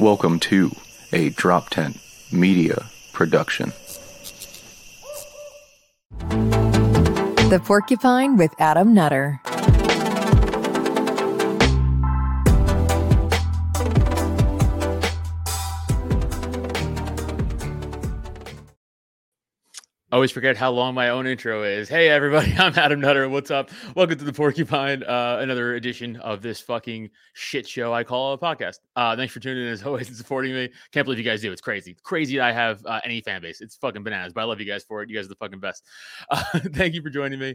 Welcome to a Drop Tent Media Production. The Porcupine with Adam Nutter. Always forget how long my own intro is. Hey, everybody, I'm Adam Nutter. What's up? Welcome to the Porcupine, uh, another edition of this fucking shit show I call a podcast. Uh, thanks for tuning in as always and supporting me. Can't believe you guys do. It's crazy. crazy that I have uh, any fan base. It's fucking bananas, but I love you guys for it. You guys are the fucking best. Uh, thank you for joining me.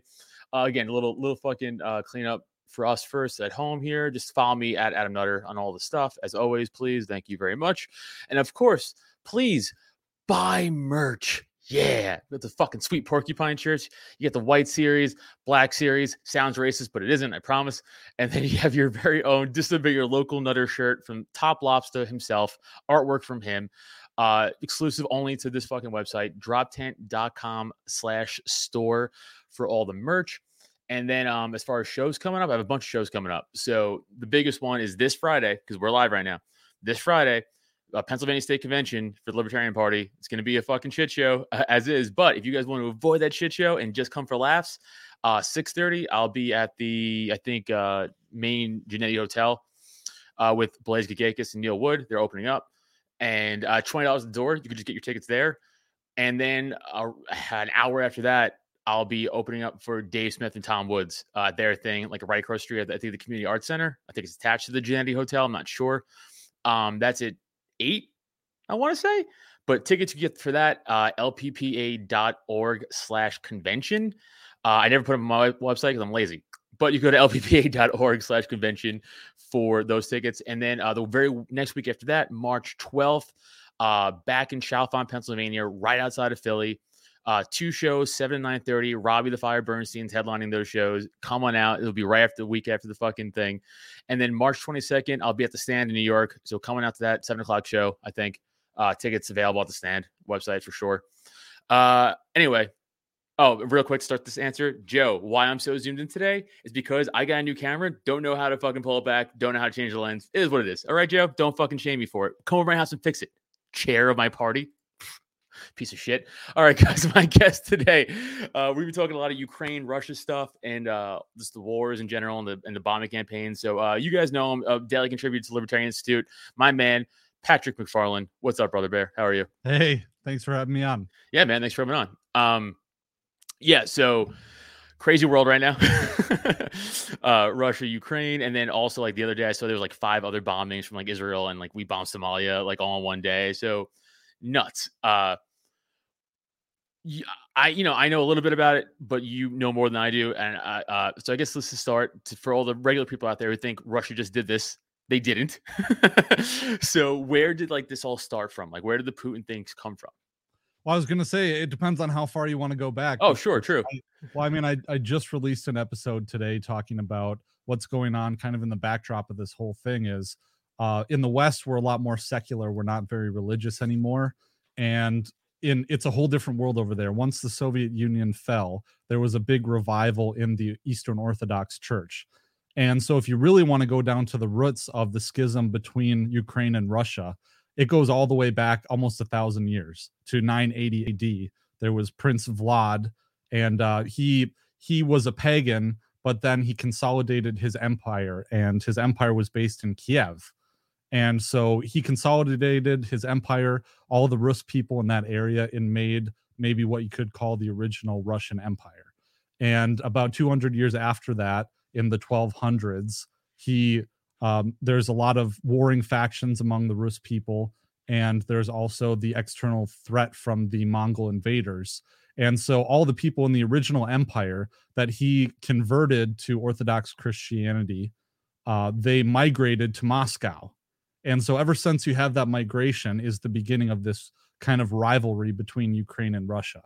Uh, again, a little, little fucking uh, cleanup for us first at home here. Just follow me at Adam Nutter on all the stuff. As always, please. Thank you very much. And of course, please buy merch yeah, got the fucking sweet porcupine shirts. You get the white series, black series. Sounds racist, but it isn't, I promise. And then you have your very own Disobey Your Local Nutter shirt from Top Lobster himself, artwork from him, uh, exclusive only to this fucking website, droptent.com slash store for all the merch. And then um, as far as shows coming up, I have a bunch of shows coming up. So the biggest one is this Friday, because we're live right now. This Friday, Pennsylvania State Convention for the Libertarian Party. It's going to be a fucking shit show uh, as is. But if you guys want to avoid that shit show and just come for laughs, uh, 6:30, I'll be at the I think uh, main Genetti Hotel uh, with Blaise Gagakis and Neil Wood. They're opening up, and uh, twenty dollars the door. You can just get your tickets there, and then uh, an hour after that. I'll be opening up for Dave Smith and Tom Woods, uh, their thing, like right across the street. I think the Community Arts Center. I think it's attached to the Genetti Hotel. I'm not sure. Um, that's at eight, I want to say. But tickets you get for that, uh, lppa.org slash convention. Uh, I never put them on my website because I'm lazy. But you go to lppa.org slash convention for those tickets. And then uh, the very next week after that, March 12th, uh, back in Chalfont, Pennsylvania, right outside of Philly. Uh, two shows, seven and nine thirty. Robbie the Fire Bernstein's headlining those shows. Come on out; it'll be right after the week after the fucking thing. And then March twenty second, I'll be at the stand in New York. So coming out to that seven o'clock show, I think. Uh, tickets available at the stand website for sure. Uh, anyway, oh, real quick, start this answer, Joe. Why I'm so zoomed in today is because I got a new camera. Don't know how to fucking pull it back. Don't know how to change the lens. It is what it is. All right, Joe. Don't fucking shame me for it. Come over my house and fix it. Chair of my party piece of shit. All right, guys, my guest today, uh, we've been talking a lot of Ukraine, Russia stuff, and uh, just the wars in general and the and the bombing campaign. So uh, you guys know him, uh, daily contributor to Libertarian Institute. My man, Patrick MacFarlane. What's up, brother bear? How are you? Hey, thanks for having me on. Yeah, man, thanks for having on. Um, yeah, so crazy world right now. uh, Russia, Ukraine, and then also like the other day, I saw there was like five other bombings from like Israel and like we bombed Somalia like all in one day. So nuts. Uh, I you know I know a little bit about it, but you know more than I do, and uh, uh, so I guess let's just start to, for all the regular people out there who think Russia just did this. They didn't. so where did like this all start from? Like where did the Putin things come from? Well, I was gonna say it depends on how far you want to go back. Oh, sure, true. I, well, I mean, I I just released an episode today talking about what's going on, kind of in the backdrop of this whole thing. Is uh, in the West we're a lot more secular. We're not very religious anymore, and in it's a whole different world over there. Once the Soviet Union fell, there was a big revival in the Eastern Orthodox Church. And so if you really want to go down to the roots of the schism between Ukraine and Russia, it goes all the way back almost a thousand years to 980 AD. There was Prince Vlad, and uh, he he was a pagan, but then he consolidated his empire, and his empire was based in Kiev. And so he consolidated his empire, all the Rus people in that area, and made maybe what you could call the original Russian Empire. And about 200 years after that, in the 1200s, he um, there's a lot of warring factions among the Rus people, and there's also the external threat from the Mongol invaders. And so all the people in the original empire that he converted to Orthodox Christianity, uh, they migrated to Moscow and so ever since you have that migration is the beginning of this kind of rivalry between Ukraine and Russia.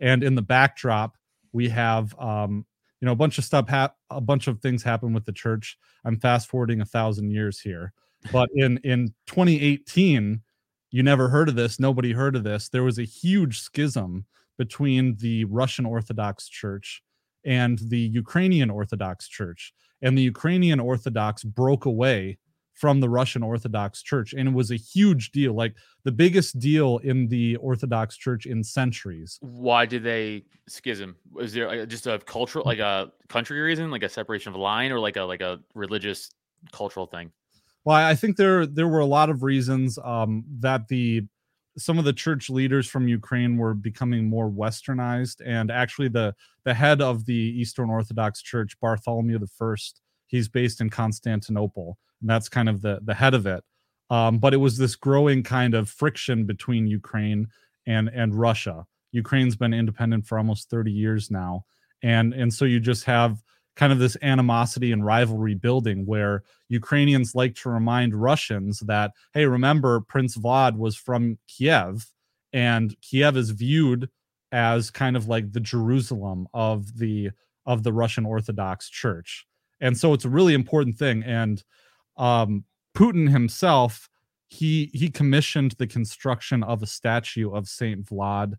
And in the backdrop, we have um, you know a bunch of stuff hap- a bunch of things happen with the church. I'm fast forwarding a thousand years here. But in in 2018, you never heard of this, nobody heard of this. There was a huge schism between the Russian Orthodox Church and the Ukrainian Orthodox Church. And the Ukrainian Orthodox broke away from the Russian Orthodox Church. And it was a huge deal, like the biggest deal in the Orthodox Church in centuries. Why did they schism? Was there like, just a cultural, like a country reason, like a separation of line, or like a like a religious cultural thing? Well, I think there there were a lot of reasons um, that the some of the church leaders from Ukraine were becoming more westernized, and actually the the head of the Eastern Orthodox Church, Bartholomew the First, he's based in Constantinople and that's kind of the the head of it. Um, but it was this growing kind of friction between Ukraine and and Russia. Ukraine's been independent for almost 30 years now, and and so you just have kind of this animosity and rivalry building where Ukrainians like to remind Russians that hey, remember Prince Vlad was from Kiev, and Kiev is viewed as kind of like the Jerusalem of the of the Russian Orthodox Church. And so it's a really important thing. And um, Putin himself he he commissioned the construction of a statue of Saint Vlad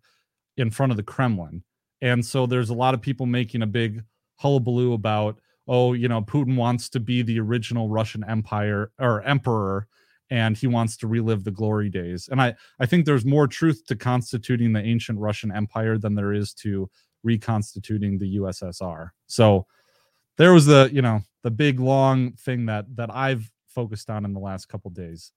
in front of the Kremlin, and so there's a lot of people making a big hullabaloo about oh you know Putin wants to be the original Russian Empire or emperor and he wants to relive the glory days. And i i think there's more truth to constituting the ancient russian empire than there is to reconstituting the ussr so there was the you know the big long thing that that I've focused on in the last couple days.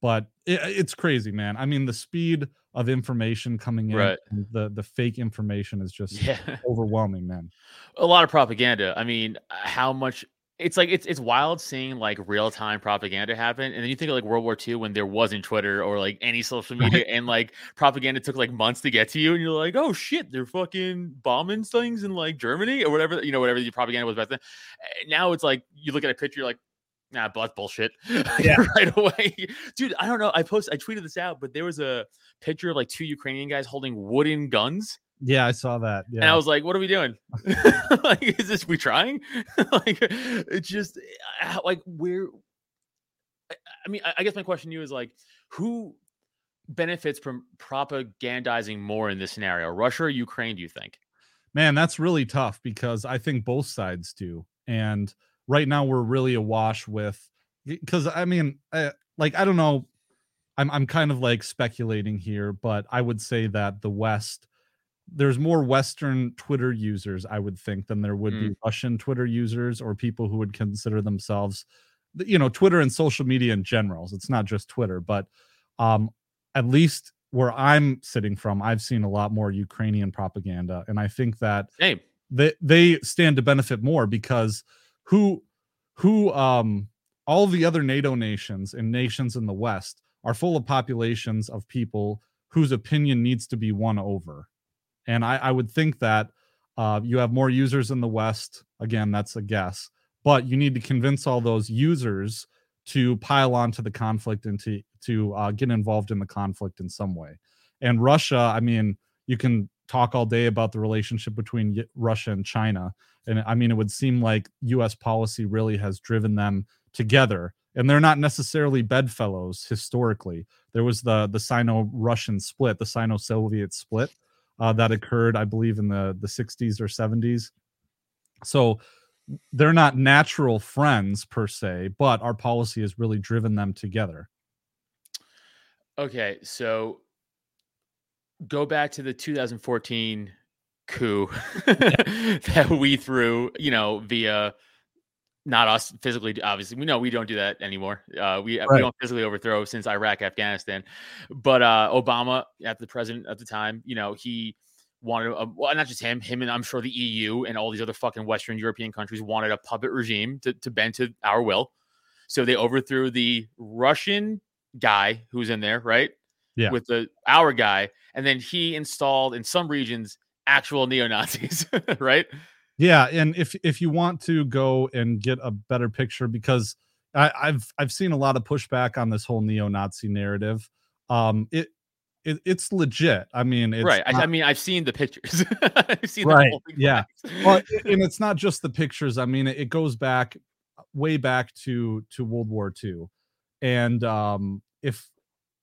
But it, it's crazy, man. I mean, the speed of information coming in, right. the the fake information is just yeah. overwhelming, man. A lot of propaganda. I mean, uh, how much it's like it's it's wild seeing like real time propaganda happen, and then you think of like World War II when there wasn't Twitter or like any social media, right. and like propaganda took like months to get to you, and you're like, oh shit, they're fucking bombing things in like Germany or whatever, you know, whatever the propaganda was back then. Now it's like you look at a picture, you're like, nah, but that's bullshit. Yeah, right away, dude. I don't know. I posted, I tweeted this out, but there was a picture of like two Ukrainian guys holding wooden guns yeah, I saw that. Yeah. And I was like, what are we doing? like, is this we trying? like, it's just eh, like we're. I mean, I guess my question to you is like, who benefits from propagandizing more in this scenario, Russia or Ukraine? Do you think? Man, that's really tough because I think both sides do, and right now we're really awash with. Because I mean, I, like I don't know, I'm I'm kind of like speculating here, but I would say that the West there's more Western Twitter users, I would think, than there would mm. be Russian Twitter users or people who would consider themselves, you know, Twitter and social media in general. It's not just Twitter, but um, at least where I'm sitting from, I've seen a lot more Ukrainian propaganda, and I think that hey. they they stand to benefit more because who who um all the other NATO nations and nations in the West are full of populations of people whose opinion needs to be won over and I, I would think that uh, you have more users in the West. Again, that's a guess, but you need to convince all those users to pile onto the conflict and to to uh, get involved in the conflict in some way. And Russia, I mean, you can talk all day about the relationship between Russia and China, and I mean, it would seem like U.S. policy really has driven them together. And they're not necessarily bedfellows historically. There was the the Sino-Russian split, the Sino-Soviet split, uh, that occurred, I believe, in the the 60s or 70s. So they're not natural friends per se, but our policy has really driven them together. Okay, so go back to the 2014 coup that we threw, you know, via not us physically obviously we know we don't do that anymore uh, we, right. we don't physically overthrow since iraq afghanistan but uh, obama at the president at the time you know he wanted a, well not just him him and i'm sure the eu and all these other fucking western european countries wanted a puppet regime to, to bend to our will. So they overthrew the russian guy who's in there right yeah. with the our guy and then he installed in some regions actual neo-nazis right yeah, and if if you want to go and get a better picture, because I, I've I've seen a lot of pushback on this whole neo-Nazi narrative. Um, it it, it's legit. I mean, right. Not, I, I, mean, I've seen the pictures. I've seen right. yeah. well, and it's not just the pictures. I mean, it goes back way back to to World War II, and um, if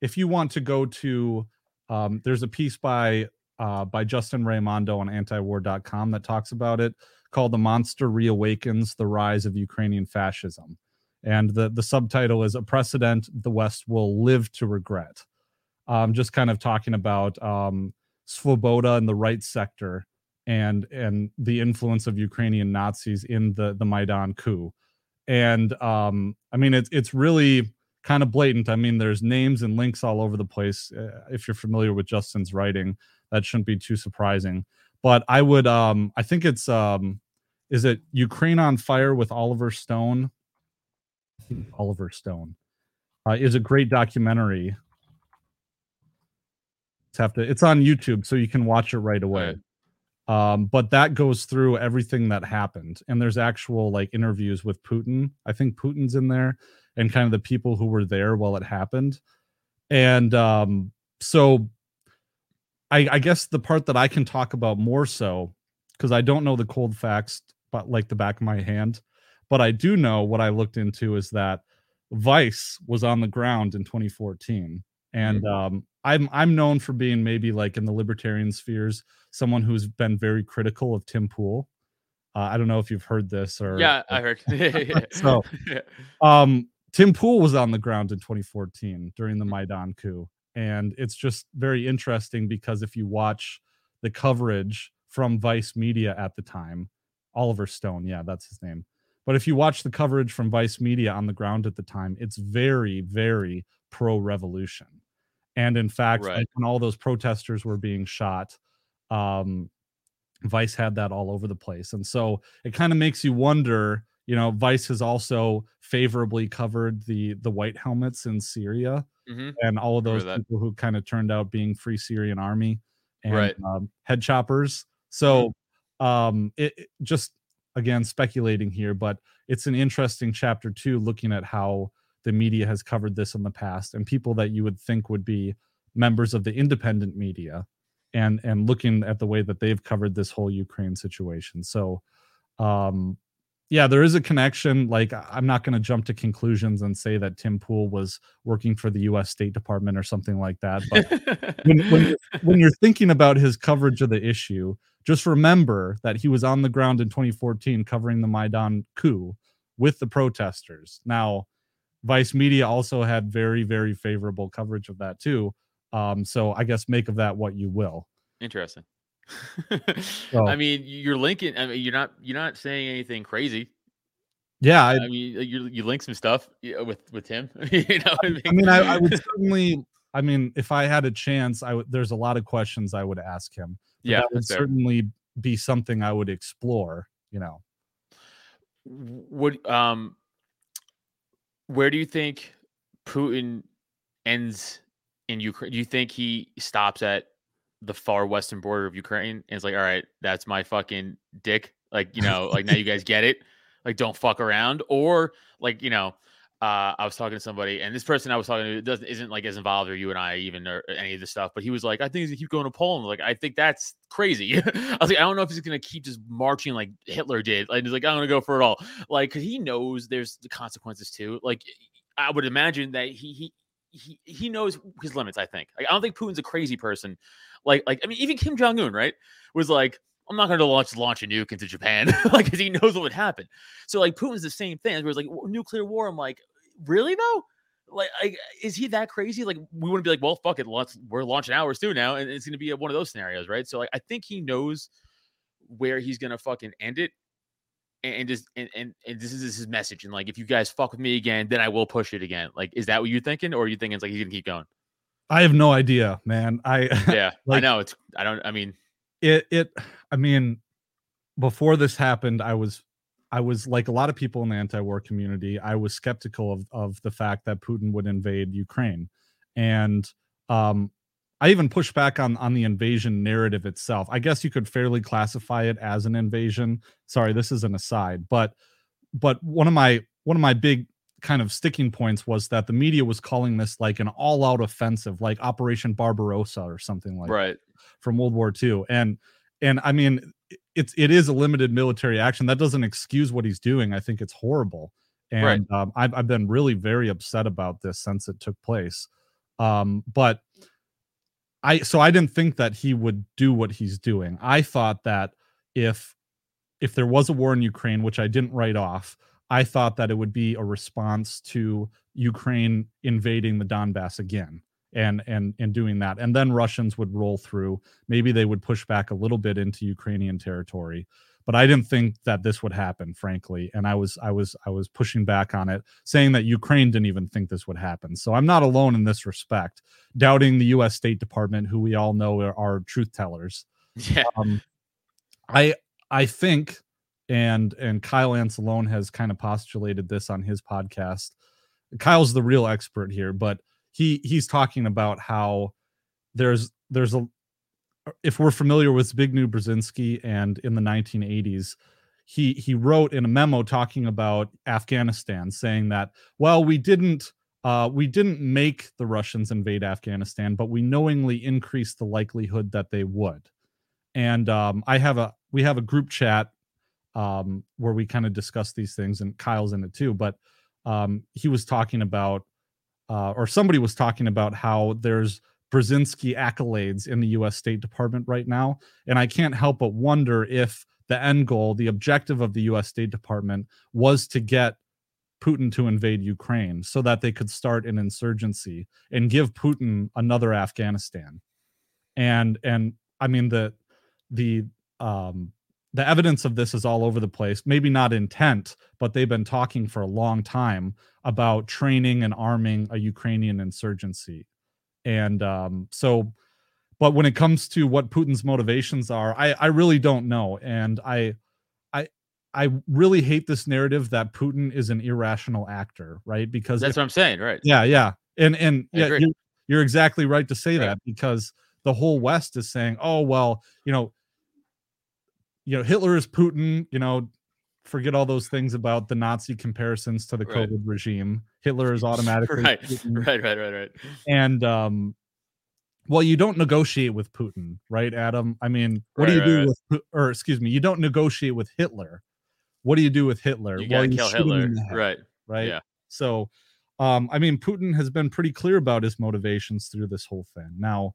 if you want to go to, um, there's a piece by uh, by Justin Raimondo on antiwar.com that talks about it called The Monster Reawakens The Rise of Ukrainian Fascism. and the the subtitle is a precedent the West will live to regret. Um, just kind of talking about um, Svoboda and the right sector and and the influence of Ukrainian Nazis in the the Maidan coup. And um, I mean, it's it's really kind of blatant. I mean, there's names and links all over the place. Uh, if you're familiar with Justin's writing, that shouldn't be too surprising. But I would, um, I think it's, um, is it Ukraine on Fire with Oliver Stone? Oliver Stone uh, is a great documentary. It's have to. It's on YouTube, so you can watch it right away. Right. Um, but that goes through everything that happened, and there's actual like interviews with Putin. I think Putin's in there, and kind of the people who were there while it happened. And um, so, I, I guess the part that I can talk about more so, because I don't know the cold facts, but like the back of my hand, but I do know what I looked into is that Vice was on the ground in 2014, and mm-hmm. um, I'm I'm known for being maybe like in the libertarian spheres, someone who's been very critical of Tim Pool. Uh, I don't know if you've heard this or yeah, I heard. so, um, Tim Pool was on the ground in 2014 during the mm-hmm. Maidan coup, and it's just very interesting because if you watch the coverage from Vice Media at the time, Oliver Stone, yeah, that's his name. But if you watch the coverage from Vice Media on the ground at the time, it's very, very pro revolution. And in fact, right. like when all those protesters were being shot, um, Vice had that all over the place. And so it kind of makes you wonder, you know, Vice has also favorably covered the the white helmets in Syria mm-hmm. and all of those people who kind of turned out being Free Syrian Army and right. um, head choppers. So mm-hmm. um, it, it just again speculating here, but it's an interesting chapter too, looking at how the media has covered this in the past and people that you would think would be members of the independent media and and looking at the way that they've covered this whole Ukraine situation. So um yeah, there is a connection. Like, I'm not going to jump to conclusions and say that Tim Pool was working for the U.S. State Department or something like that. But when, when, you're, when you're thinking about his coverage of the issue, just remember that he was on the ground in 2014 covering the Maidan coup with the protesters. Now, Vice Media also had very, very favorable coverage of that too. Um, so I guess make of that what you will. Interesting. so, I mean, you're linking. I mean, you're not you're not saying anything crazy. Yeah, I, I mean, you you link some stuff with with him. you know, I mean, I, mean I, I, would certainly. I mean, if I had a chance, I would. There's a lot of questions I would ask him. Yeah, that would certainly be something I would explore. You know, would um, where do you think Putin ends in Ukraine? Do you think he stops at the far western border of Ukraine and it's like, all right, that's my fucking dick. Like, you know, like now you guys get it. Like, don't fuck around. Or like, you know, uh, I was talking to somebody, and this person I was talking to doesn't isn't like as involved or you and I even or any of this stuff, but he was like, I think he's gonna keep going to Poland. Like, I think that's crazy. I was like, I don't know if he's gonna keep just marching like Hitler did. Like, he's like, I'm gonna go for it all. Like, cause he knows there's the consequences too. Like, I would imagine that he he he he knows his limits. I think. Like, I don't think Putin's a crazy person. Like like I mean, even Kim Jong Un, right, was like, I'm not going to launch launch a nuke into Japan, like because he knows what would happen. So like Putin's the same thing. Where it's like nuclear war. I'm like, really though? Like, like, is he that crazy? Like, we wouldn't be like, well, fuck it, let's we're launching ours too now, and it's going to be one of those scenarios, right? So like, I think he knows where he's going to fucking end it, and, just and, and and this is his message. And like, if you guys fuck with me again, then I will push it again. Like, is that what you're thinking, or are you thinking it's like he's gonna keep going? I have no idea, man. I yeah, like, I know it's. I don't. I mean, it. It. I mean, before this happened, I was, I was like a lot of people in the anti-war community. I was skeptical of of the fact that Putin would invade Ukraine, and um, I even pushed back on on the invasion narrative itself. I guess you could fairly classify it as an invasion. Sorry, this is an aside, but but one of my one of my big kind of sticking points was that the media was calling this like an all-out offensive, like Operation Barbarossa or something like right from World War II. And and I mean, it's it is a limited military action. That doesn't excuse what he's doing. I think it's horrible. And right. um, I've I've been really very upset about this since it took place. Um, but I so I didn't think that he would do what he's doing. I thought that if if there was a war in Ukraine, which I didn't write off, I thought that it would be a response to Ukraine invading the Donbass again and and and doing that. And then Russians would roll through. Maybe they would push back a little bit into Ukrainian territory but I didn't think that this would happen frankly. And I was I was I was pushing back on it saying that Ukraine didn't even think this would happen. So I'm not alone in this respect doubting the US State Department who we all know are, are truth tellers. Yeah. um, I I think, and and Kyle Anzalone has kind of postulated this on his podcast. Kyle's the real expert here, but he he's talking about how there's there's a if we're familiar with Zbigniew Brzezinski and in the 1980s, he he wrote in a memo talking about Afghanistan, saying that well we didn't uh, we didn't make the Russians invade Afghanistan, but we knowingly increased the likelihood that they would and um, I have a we have a group chat um, where we kind of discuss these things, and Kyle's in it too. But um, he was talking about, uh, or somebody was talking about how there's Brzezinski accolades in the U.S. State Department right now, and I can't help but wonder if the end goal, the objective of the U.S. State Department, was to get Putin to invade Ukraine so that they could start an insurgency and give Putin another Afghanistan. And and I mean the the um the evidence of this is all over the place maybe not intent but they've been talking for a long time about training and arming a ukrainian insurgency. And um so but when it comes to what putin's motivations are i i really don't know. And i i i really hate this narrative that putin is an irrational actor right? Because That's if- what I'm saying, right? yeah yeah. And and I yeah you're, you're exactly right to say Right. that because the whole west is saying oh well you know you know hitler is putin you know forget all those things about the nazi comparisons to the Right. covid regime hitler is automatically Right, Putin. right, right, right, right. and um well you don't negotiate with putin right adam i mean what Right, do you right, do with or excuse me you don't negotiate with hitler what do you do with hitler You Well, kill Hitler, head right? right? Yeah. So, um, I mean, Putin has been pretty clear about his motivations through this whole thing. Now,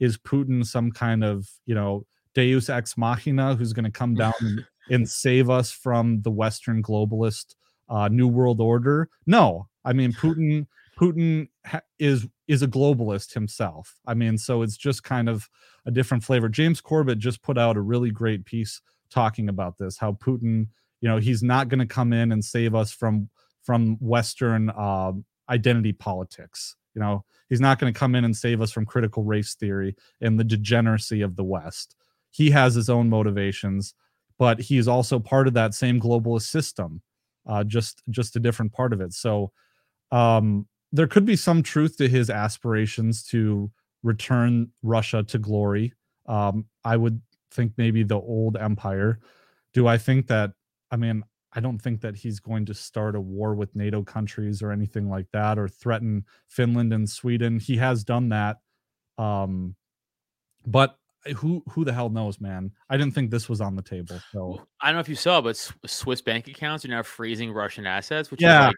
is Putin some kind of, you know, Deus ex machina who's going to come down and, and save us from the Western globalist uh, New World Order? No, I mean, Putin. Putin ha- is is a globalist himself. I mean, so it's just kind of a different flavor. James Corbett just put out a really great piece talking about this. How Putin, you know, he's not going to come in and save us from from Western uh, identity politics. You know, he's not going to come in and save us from critical race theory and the degeneracy of the West. He has his own motivations, but he is also part of that same globalist system, uh, just just a different part of it. So um, there could be some truth to his aspirations to return Russia to glory. Um, I would think maybe the old empire. Do I think that? I mean, I don't think that he's going to start a war with NATO countries or anything like that, or threaten Finland and Sweden. He has done that, um, but who who the hell knows, man? I didn't think this was on the table. So I don't know if you saw, but Swiss bank accounts are now freezing Russian assets, which Yeah. is like,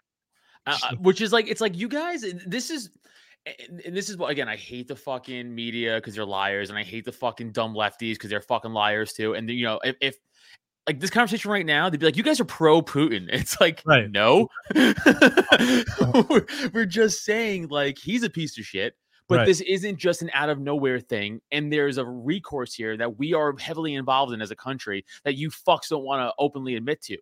uh, uh, which is like, it's like you guys. This is, and and this is what again. I hate the fucking media because they're liars, and I hate the fucking dumb lefties because they're fucking liars too. And you know, if, if like this conversation right now, they'd be like, "You guys are pro Putin." It's like, Right. no, we're, we're just saying like he's a piece of shit. But Right. this isn't just an out of nowhere thing. And there's a recourse here that we are heavily involved in as a country that you fucks don't want to openly admit to.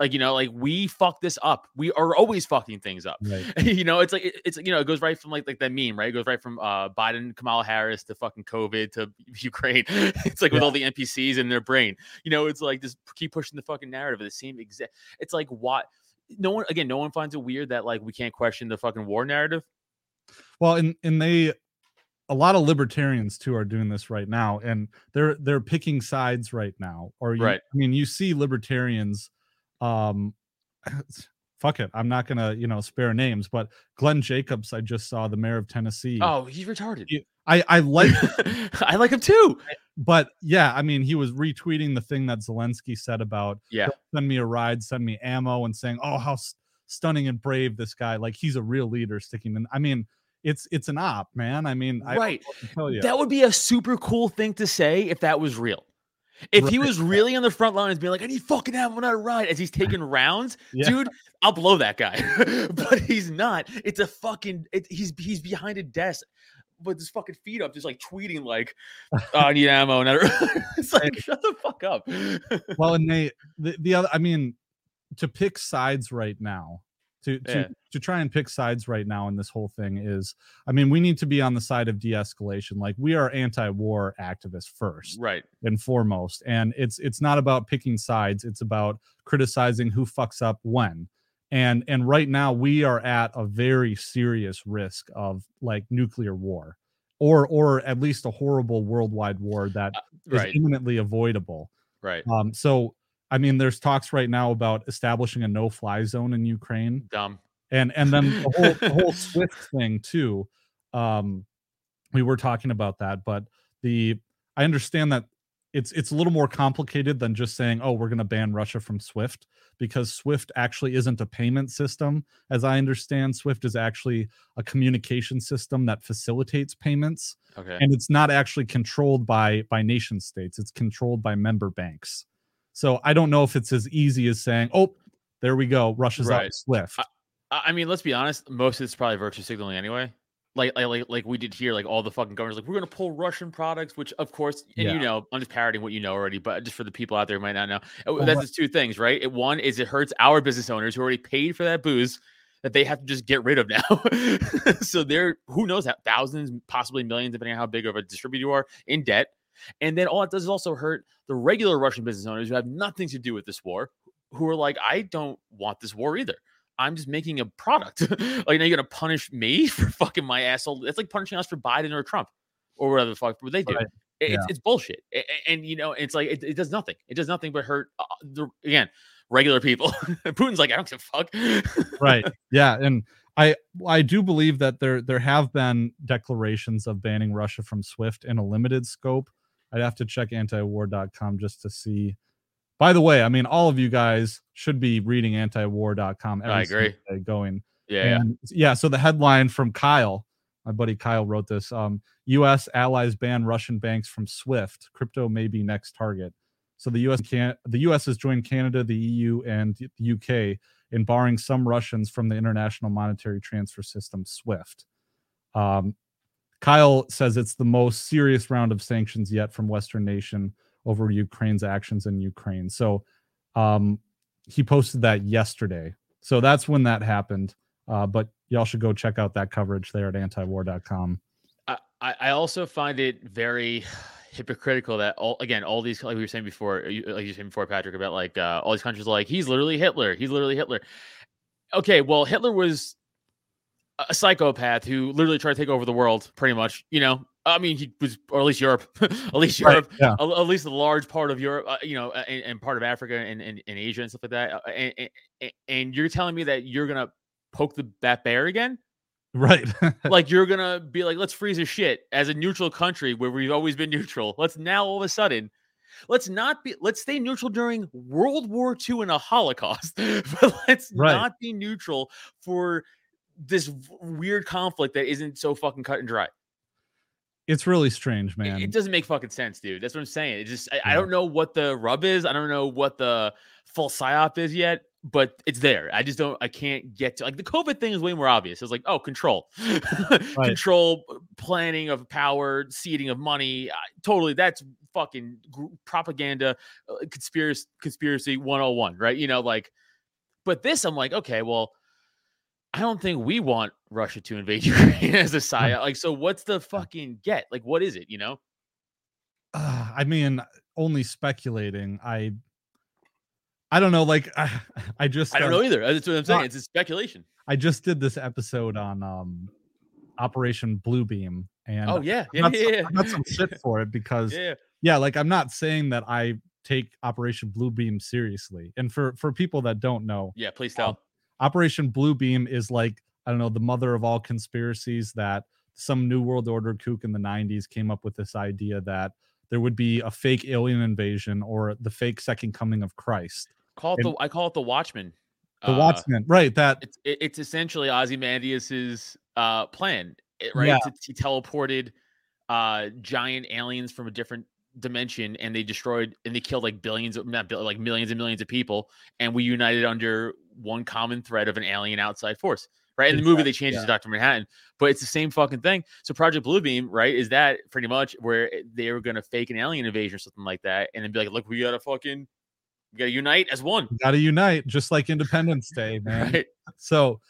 Like, you know, like we fuck this up. We are always fucking things up. right. you know, it's like it's you know, it goes right from like like that meme, right? It goes right from uh Biden, Kamala Harris to fucking COVID to Ukraine. It's like with all the NPCs in their brain. You know, it's like just keep pushing the fucking narrative of the same exact. It's like what no one again, no one finds it weird that like we can't question the fucking war narrative. Well, and and they a lot of libertarians too are doing this right now and they're they're picking sides right now or you, Right. i mean you see libertarians um fuck it i'm not gonna you know spare names but glenn jacobs i just saw the mayor of tennessee Oh, he's retarded. You- i i like I like him too. but yeah i mean he was retweeting the thing that zelensky said about Yeah. Send me a ride send me ammo and saying oh how s- stunning and brave this guy like he's a real leader sticking in i mean it's it's an op man i mean I Right. know what tell you That would be a super cool thing to say if that was real. If he was really on the front lines, being like, "I need fucking have on ride," as he's taking rounds, Yeah. dude, I'll blow that guy. but he's not. It's a fucking. It, he's he's behind a desk with his fucking feet up, just like tweeting, like, oh, "I need ammo." And it's like, shut the fuck up. well and they the, the other i mean to pick sides right now to to, Yeah. to try and pick sides right now in this whole thing is i mean we need to be on the side of de-escalation like we are anti-war activists first right. and foremost and it's it's not about picking sides it's about criticizing who fucks up when and and right now we are at a very serious risk of like nuclear war or or at least a horrible worldwide war that is Right. imminently avoidable Right. um, so I mean, there's talks right now about establishing a no-fly zone in Ukraine, Dumb. and and then the whole the whole SWIFT thing too. Um, we were talking about that, but the I understand that it's it's a little more complicated than just saying, oh, we're going to ban Russia from SWIFT because SWIFT actually isn't a payment system. As I understand, SWIFT is actually a communication system that facilitates payments Okay. and it's not actually controlled by by nation states it's controlled by member banks so i don't know if it's as easy as saying oh there we go russia's out Right. of swift I I mean, let's be honest. Most of it's probably virtue signaling anyway. Like, like, like, we did here. Like all the fucking governors, like we're gonna pull Russian products, which of course, and Yeah. you know, I'm just parroting what you know already, but just for the people out there who might not know, uh, that's just two things, right? It, one is it hurts our business owners who already paid for that booze that they have to just get rid of now. so they're who knows how thousands, possibly millions, depending on how big of a distributor you are, in debt. And then all it does is also hurt the regular Russian business owners who have nothing to do with this war, who are like, I don't want this war either. I'm just making a product. like now you're gonna punish me for fucking my asshole. It's like punishing us for Biden or Trump or whatever the fuck what they do. Right. Yeah. It's, it's bullshit. A- a- And, you know, it's like it, it does nothing. It does nothing but hurt uh, the again regular people. Putin's like, I don't give a fuck. right yeah and i i do believe that there there have been declarations of banning russia from swift in a limited scope i'd have to check antiwar.com just to see by the way i mean all of you guys should be reading antiwar.com every I agree. going yeah, yeah. Yeah, so the headline from Kyle, my buddy Kyle wrote this. Um, U.S. allies ban Russian banks from SWIFT. Crypto may be next target. So the U.S. can the U.S. has joined Canada, the EU, and the U.K. in barring some Russians from the International Monetary Transfer System (SWIFT). Um, Kyle says it's the most serious round of sanctions yet from Western nation over Ukraine's actions in Ukraine. So um, he posted that yesterday. So that's when that happened. Uh, but y'all should go check out that coverage there at antiwar.com. I, I also find it very hypocritical that all again all these like we were saying before like you were saying before Patrick about like uh, all these countries like he's literally Hitler he's literally Hitler okay well Hitler was a- psychopath who literally tried to take over the world pretty much you know I mean he was or at least Europe at least Right, Europe yeah. a- at least a large part of Europe uh, you know uh, and, and part of Africa and, and, and Asia and stuff like that uh, and, and, and you're telling me that you're gonna poke the that bear again Right. like you're gonna be like, let's freeze his shit as a neutral country where we've always been neutral. Let's now all of a sudden, let's not be, let's stay neutral during World War II and a Holocaust, but let's Right. not be neutral for this weird conflict that isn't so fucking cut and dry. it's really strange, man. It, doesn't make fucking sense, dude. That's what I'm saying. It just, I, I don't know what the rub is. I don't know what the full psyop is yet, but it's there. I just don't, I can't get to like the COVID thing is way more obvious. It's like, oh, control, control, uh, planning of power, seeding of money. Uh, totally. That's fucking propaganda, uh, conspiracy, conspiracy 101, right? You know, like, but this, I'm like, okay, well, I don't think we want Russia to invade Ukraine as a psyop. Like, so what's the fucking get? Like, what is it? You know? Uh, I mean, only speculating. I I don't know. Like I, I just I don't uh, know either. That's what I'm saying. not- It's a speculation. I just did this episode on um Operation Bluebeam, and Oh yeah, I yeah, got, yeah, some, yeah. I got some shit for it because yeah. yeah, like I'm not saying that I take Operation Bluebeam seriously. And for for people that don't know, Yeah, please tell. Operation Bluebeam is like I don't know the mother of all conspiracies that some new world order kook in the 90s came up with this idea that there would be a fake alien invasion or the fake second coming of Christ. Call it and- the I call it the Watchman. The Uh, Watchmen, right? That It's it's essentially Ozymandias's uh plan, right? Yeah. To- He teleported uh giant aliens from a different dimension and they destroyed and they killed like billions of not bill, like millions and millions of people and we united under one common thread of an alien outside force right in the movie they changed it to dr manhattan but it's the same fucking thing so project bluebeam right is that pretty much where they were going to fake an alien invasion or something like that and then be like look we gotta fucking we gotta unite as one gotta unite, just like Independence Day, man. right So,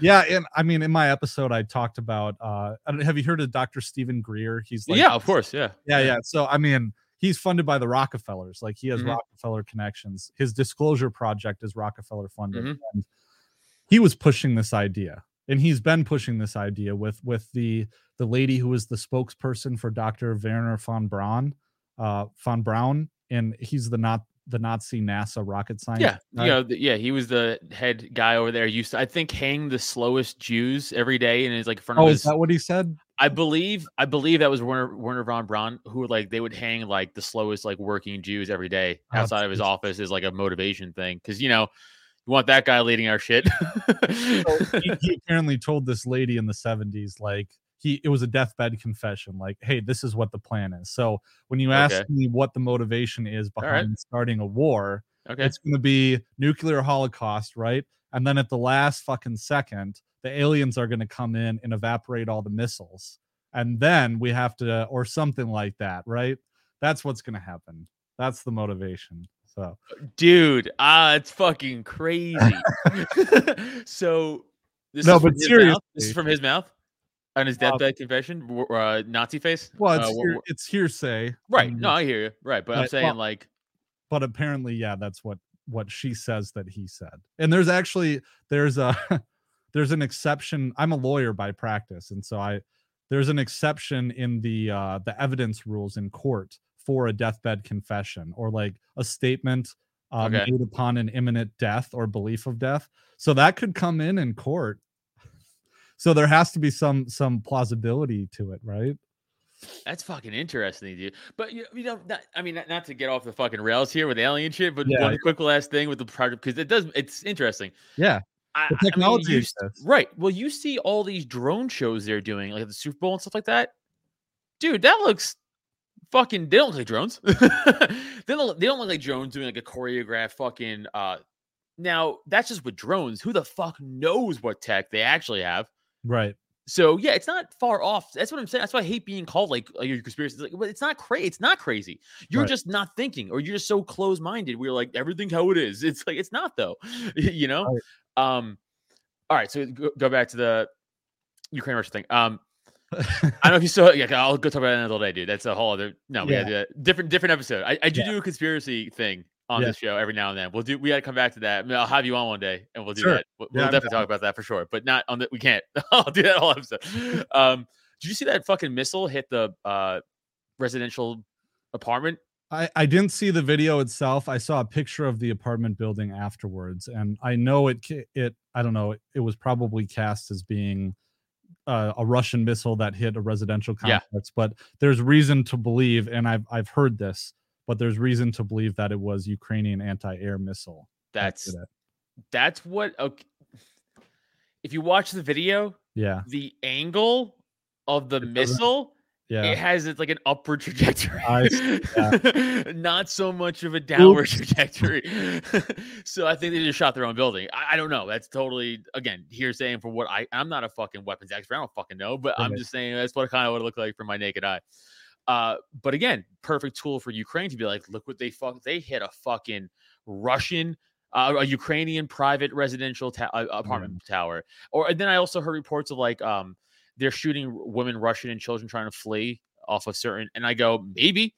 yeah, and I mean, in my episode, I talked about. uh I don't- Have you heard of Dr. Steven Greer? He's like, yeah of course yeah yeah, yeah. So, I mean, he's funded by the Rockefellers. Like, he has Mhm. Rockefeller connections. His disclosure project is Rockefeller funded, Mhm. and he was pushing this idea, and he's been pushing this idea with with the the lady who was the spokesperson for Dr. Wernher von Braun, uh, von Braun, and he's the not the Nazi NASA rocket scientist. Yeah, you know, th- yeah, he was the head guy over there. Used to, I think, hang the slowest Jews every day, and is like in front of Oh, his. is that what he said? I believe, I believe that was Wernher Wernher von Braun, who like they would hang like the slowest like working Jews every day Oh, outside of his office is like a motivation thing because you know you want that guy leading our shit. So he, he apparently told this lady in the 70s like he it was a deathbed confession like hey this is what the plan is so when you ask Okay. me what the motivation is right. behind starting a war okay, it's going to be nuclear holocaust right and then at the last fucking second the aliens are going to come in and evaporate all the missiles and then we have to or something like that right that's what's going to happen that's the motivation so dude, ah, it's fucking crazy. so this No, is but mouth? this is from his mouth on his Uh, deathbed confession, uh, Nazi face. well Uh, it's, hear- it's hearsay right. and- No, I hear you. Right, but I'm saying well, like. but apparently yeah that's what what she says that he said and there's actually there's a there's an exception i'm a lawyer by practice and so i there's an exception in the uh the evidence rules in court for a deathbed confession or like a statement uh, Okay. made upon an imminent death or belief of death so that could come in in court so there has to be some some plausibility to it right That's fucking interesting, dude. But you, you know, not, I mean, not, not to get off the fucking rails here with alien shit, but Yeah, one quick last thing with the project because it does, it's interesting. yeah I, the I mean, you right? Well, you see all these drone shows they're doing, like at the Super Bowl and stuff like that. Dude, that looks fucking. They don't look like drones. they don't. They don't look like drones doing like a choreographed fucking. uh Now that's just with drones. Who the fuck knows what tech they actually have? right So yeah, it's not far off. That's what I'm saying. That's why I hate being called like a conspiracy. It's like, but it's not crazy. It's not crazy. You're Right. just not thinking, or you're just so close minded. We're like everything how it is. It's like it's not though. you know. Um. All right. So go, go back to the Ukraine Russia thing. Um. I don't know if you saw. Yeah, I'll go talk about that another day, dude. That's a whole other. No, we Yeah. do that. different different episode. I, I do Yeah. do a conspiracy thing on Yeah. this show every now and then. We'll do. We gotta come back to that. I mean, I'll have you on one day, and we'll do Sure. that. We'll, we'll definitely talk about that for sure. But not on the. We can't. I'll do that whole episode. Um. Did you see that fucking missile hit the uh residential apartment? I, I didn't see the video itself. I saw a picture of the apartment building afterwards, and I know it. It I don't know. It was probably cast as being uh, a Russian missile that hit a residential Yeah. complex, but there's reason to believe, and I've I've heard this, but there's reason to believe that it was Ukrainian anti-air missile. That's it. that's what. Okay. If you watch the video, yeah, the angle of the It missile yeah. it has it's like an upward trajectory I see, not so much of a downward trajectory so i think they just shot their own building I, I don't know that's totally again hearsay for what i i'm not a fucking weapons expert i don't fucking know but i'm just saying that's what kind of would look like from my naked eye uh but again perfect tool for ukraine to be like look what they fuck they hit a fucking russian uh, a Ukrainian private residential ta- uh, apartment tower, or and then I also heard reports of like um they're shooting women, Russian, and children trying to flee off of certain. And I go, maybe.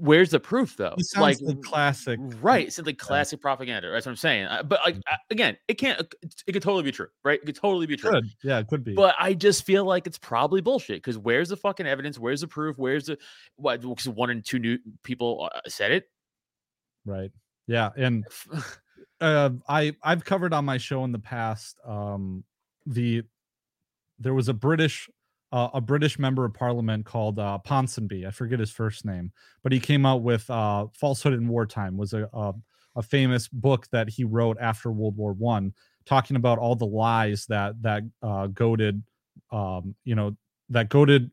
Where's the proof though? Sounds like, classic. right? It's like classic propaganda. That's what I'm saying. Uh, But like uh, again, it can't. It it could totally be true, right? It could totally be true. Yeah, it could be. But I just feel like it's probably bullshit. Because where's the fucking evidence? Where's the proof? Where's the what? Because one and two new people uh, said it. right. Yeah, and uh, I I've covered on my show in the past um, the there was a British uh, a British member of Parliament called uh, Ponsonby. I forget his first name, but he came out with uh, "Falsehood in Wartime" was a, a a famous book that he wrote after World War One, talking about all the lies that that uh, goaded um, you know that goaded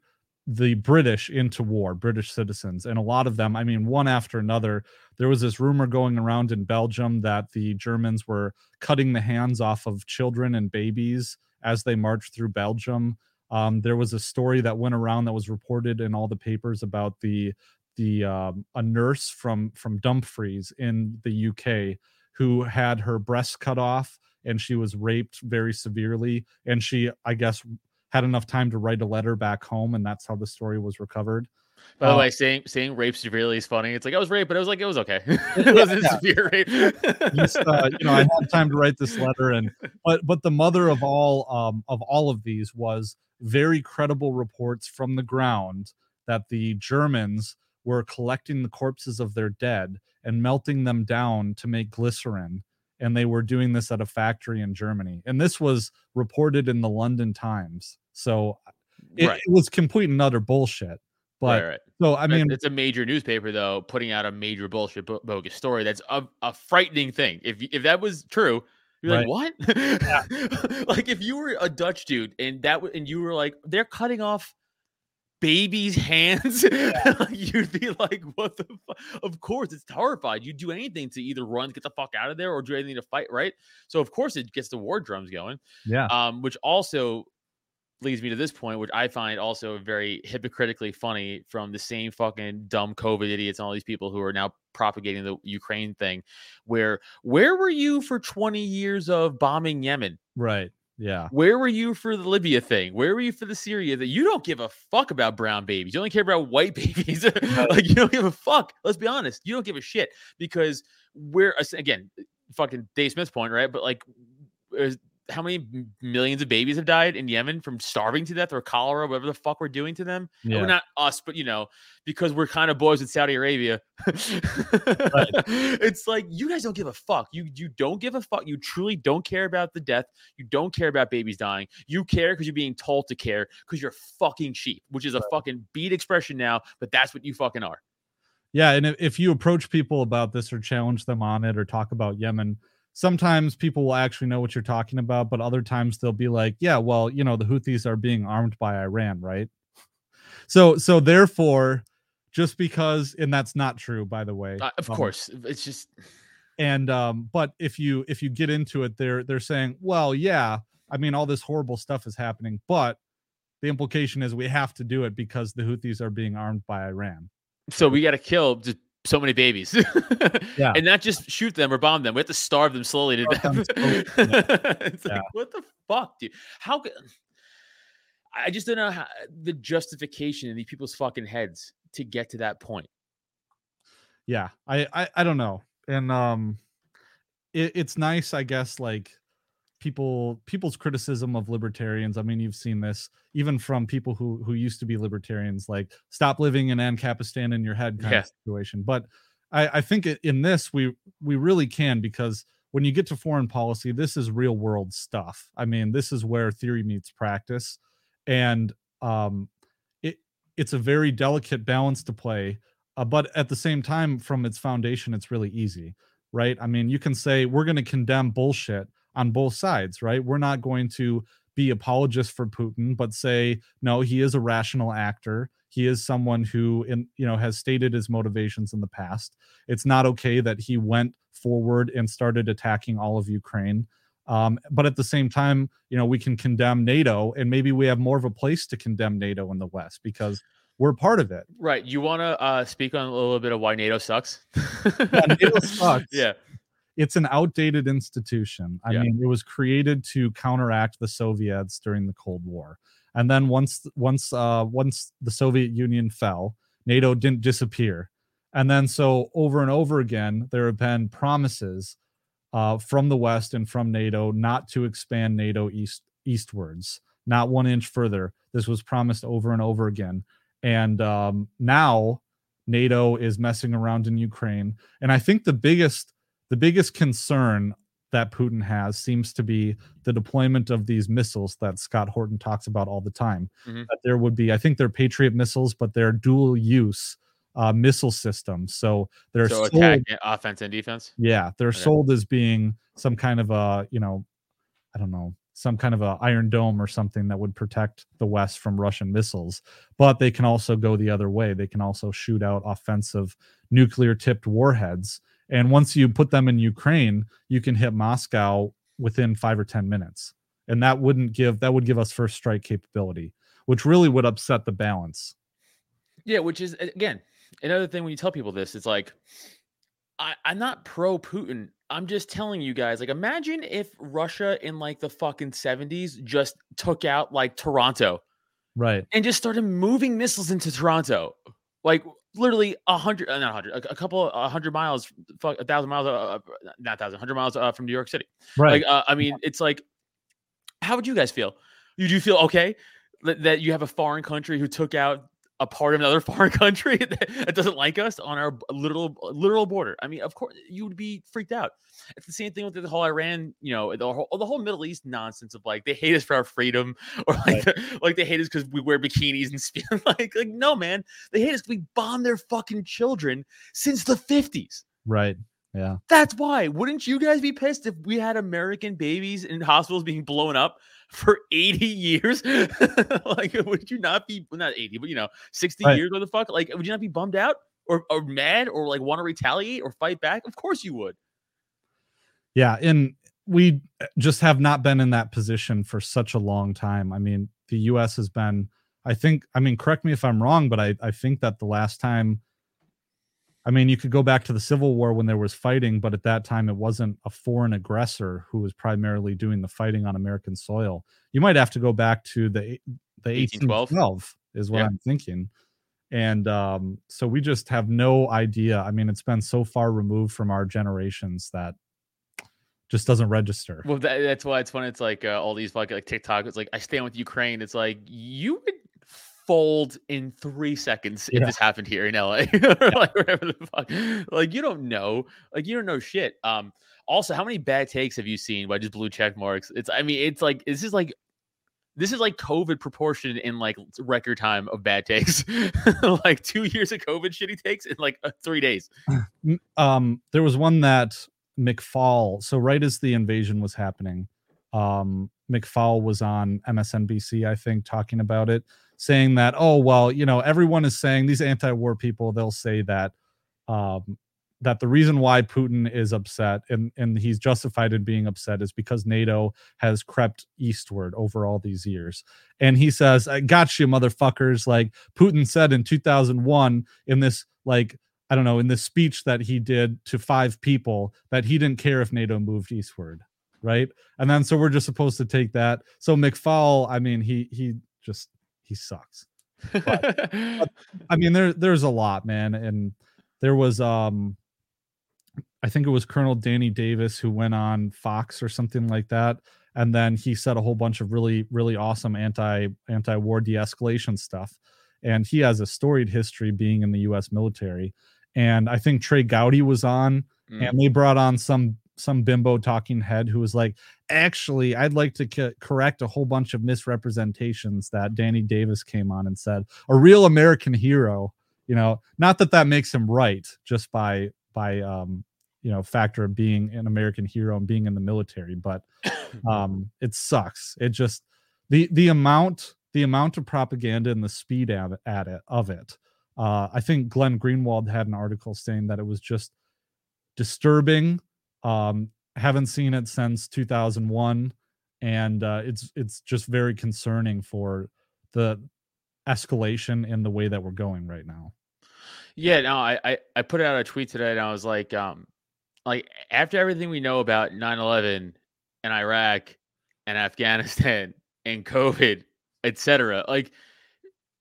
the British into war, British citizens, and a lot of them, I mean, one after another. There was this rumor going around in Belgium that the Germans were cutting the hands off of children and babies as they marched through Belgium. Um, there was a story that went around that was reported in all the papers about the the um, a nurse from from Dumfries in the UK who had her breast cut off and she was raped very severely and she I guess had enough time to write a letter back home and that's how the story was recovered. By the Uh, way, saying saying rape severely is funny. It's like I was raped, but I was like it was okay. it wasn't yeah. severe rape. just, uh, you know, I had time to write this letter, and but but the mother of all um, of all of these was very credible reports from the ground that the Germans were collecting the corpses of their dead and melting them down to make glycerin, and they were doing this at a factory in Germany, and this was reported in the London Times. So it, right. it was complete and utter bullshit. But right, right. so I mean, it's a major newspaper though putting out a major bullshit bogus story. That's a, a frightening thing. If if that was true, you're like, what? like if you were a Dutch dude and that and you were like, they're cutting off babies' hands, you'd be like, what the? Fu-? Of course, it's horrified. You'd do anything to either run, get the fuck out of there, or do anything to fight, right? So of course it gets the war drums going. yeah, um, which also leads me to this point, which I find also very hypocritically funny from the same fucking dumb COVID idiots and all these people who are now propagating the Ukraine thing. Where where were you for 20 years of bombing Yemen? right, yeah, Where were you for the Libya thing? Where were you for the Syria that you don't give a fuck about brown babies? You only care about white babies. like you don't give a fuck. Let's be honest. You don't give a shit because we're again fucking Dave Smith's point, right? But like how many millions of babies have died in Yemen from starving to death or cholera, whatever the fuck we're doing to them? Yeah. Well, not us, but you know, because we're kind of boys in Saudi Arabia. It's like you guys don't give a fuck. You you don't give a fuck. You truly don't care about the death. You don't care about babies dying. You care because you're being told to care because you're fucking sheep, which is a fucking beat expression now, but that's what you fucking are. Yeah, and if you approach people about this or challenge them on it or talk about Yemen, sometimes people will actually know what you're talking about, but other times they'll be like, "Yeah, well, you know, the Houthis are being armed by Iran, right?" So, so therefore, just because, and that's not true, by the way. Uh, of um, course, it's just and um, but if you if you get into it, they're they're saying, "Well, yeah, I mean, all this horrible stuff is happening, but." The implication is we have to do it because the Houthis are being armed by Iran. so we got to kill just so many babies. Yeah. and not just shoot them or bomb them. We have to starve them slowly to death. it's like what the fuck, dude? How could I just don't know how the justification in these people's fucking heads to get to that point. yeah I, I i don't know and um it, it's nice i guess like people people's criticism of libertarians. I mean you've seen this even from people who who used to be libertarians like stop living in ancapistan in your head kind Yeah. of situation. But i i think in this we we really can because when you get to foreign policy this is real world stuff. I mean this is where theory meets practice. And um it it's a very delicate balance to play uh, but at the same time from its foundation it's really easy right? I mean you can say we're going to condemn bullshit on both sides right we're not going to be apologists for putin but say no he is a rational actor he is someone who in you know has stated his motivations in the past it's not okay that he went forward and started attacking all of ukraine um, but at the same time you know we can condemn nato and maybe we have more of a place to condemn nato in the west because we're part of it Right. You want to uh, speak on a little bit of why NATO sucks? NATO sucks. Yeah. It's an outdated institution. I Yeah. mean, it was created to counteract the Soviets during the Cold War. And then once once uh once the Soviet Union fell, NATO didn't disappear. And then so over and over again there have been promises uh from the West and from NATO not to expand NATO east eastwards, not one inch further. This was promised over and over again. And um now NATO is messing around in Ukraine. And I think the biggest the biggest concern that Putin has seems to be the deployment of these missiles that Scott Horton talks about all the time. Mhm. That there would be, I think they're Patriot missiles, but they're dual use uh, missile systems. So they're So sold, attack, offense, and defense. yeah, they're Okay. sold as being some kind of a, you know, I don't know, some kind of a iron dome or something that would protect the west from russian missiles but they can also go the other way they can also shoot out offensive nuclear tipped warheads and once you put them in ukraine you can hit moscow within 5 or 10 minutes and that wouldn't give that would give us first strike capability which really would upset the balance Yeah, which is again another thing when you tell people this, it's like I, I'm not pro Putin. I'm just telling you guys, like, imagine if Russia in like the fucking 70s just took out like Toronto right and just started moving missiles into Toronto. Like literally a hundred, uh, not a hundred, a, a couple, a hundred miles, fuck, a thousand miles, uh, uh, not a thousand, hundred miles uh, from New York City. right Like, uh, I mean, it's like, how would you guys feel? You do feel okay that, that you have a foreign country who took out a part of another foreign country that, doesn't like us on our literal literal border? I mean, of course, you would be freaked out. It's the same thing with the whole Iran, you know, the whole the whole Middle East nonsense of like they hate us for our freedom, or like the- like they hate us because we wear bikinis and like like no man, they hate us we bomb their fucking children since the fifties. right yeah That's why. Wouldn't you guys be pissed if we had American babies in hospitals being blown up for 80 years? like, would you not be well, not 80, but you know, 60 Right. years? What the fuck? Like, would you not be bummed out or, or mad or like want to retaliate or fight back? Of course you would. Yeah, and we just have not been in that position for such a long time. I mean, the US has been I think I mean correct me if I'm wrong, but I I think that the last time I mean, you could go back to the Civil War when there was fighting, but at that time it wasn't a foreign aggressor who was primarily doing the fighting on American soil. You might have to go back to the the 1812? 1812 is what Yeah. I'm thinking. And um, so we just have no idea. I mean, it's been so far removed from our generations that just doesn't register. Well, that, that's why it's funny. It's like uh, all these fucking like TikTok. It's like I stand with Ukraine. It's like you would fold in three seconds if Yeah. this happened here in LA or like wherever the fuck. Like you don't know. Like you don't know shit. Um. Also, how many bad takes have you seen by just blue check marks? It's. I mean, it's like this is like. This is like COVID proportion in like record time of bad takes, like two years of COVID shitty takes in like uh, three days. Um there was one that McFaul so right as the invasion was happening um McFaul was on MSNBC I think talking about it saying that oh well you know everyone is saying these anti-war people they'll say that um that the reason why Putin is upset and and he's justified in being upset is because NATO has crept eastward over all these years and he says I got you motherfuckers like Putin said in 2001 in this like I don't know, in this speech that he did to five people that he didn't care if NATO moved eastward, right? And then so we're just supposed to take that. So McFaul, I mean, he he just he sucks. I mean, there there's a lot, man, and there was um I think it was Colonel Danny Davis who went on Fox or something like that. And then he said a whole bunch of really, really awesome anti anti-war de-escalation stuff. And he has a storied history being in the US military. And I think Trey Gowdy was on Mm. and they brought on some some bimbo talking head who was like actually i'd like to co- correct a whole bunch of misrepresentations that danny davis came on and said. A real american hero you know? Not that that makes him right just by by um you know factor of being an american hero and being in the military but um it sucks. It just the the amount the amount of propaganda and the speed at, at it of it uh i think glenn greenwald had an article saying that it was just disturbing um haven't seen it since 2001 and uh it's it's just very concerning for the escalation in the way that we're going right now Yeah, no, I, I I put out a tweet today and I was like, um, like after everything we know about 9-11 and Iraq and Afghanistan and COVID, etc., like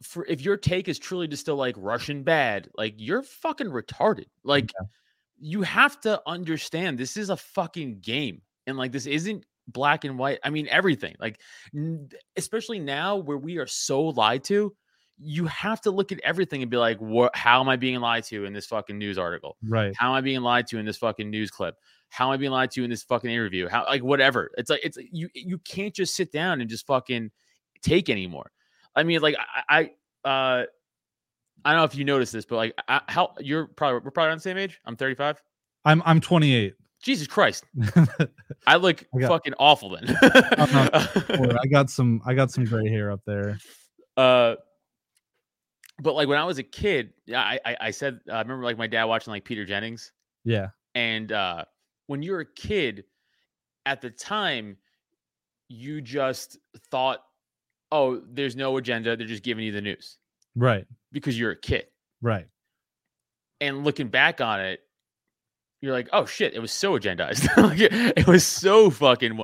for if your take is truly just still like Russian bad, like you're fucking retarded. Like you have to understand this is a fucking game. And like this isn't black and white. I mean everything. Like n- especially now where we are so lied to, you have to look at everything and be like, what how am I being lied to in this fucking news article? right How am I being lied to in this fucking news clip? How am I being lied to in this fucking interview? How like whatever. It's like it's you you can't just sit down and just fucking take anymore. I mean, like I, I uh I don't know if you noticed this, but like I, how you're probably we're probably on the same age. I'm 35. i'm i'm 28 Jesus Christ. I look I got- fucking awful then. I got some I got some gray hair up there. uh but like when I was a kid, yeah, I I, I said I remember like my dad watching like Peter Jennings. Yeah. And uh when you're a kid, at the time, you just thought, oh, there's no agenda, they're just giving you the news Right. Because you're a kid. Right. And looking back on it, you're like, oh shit, it was so agendized. like, it, was so fucking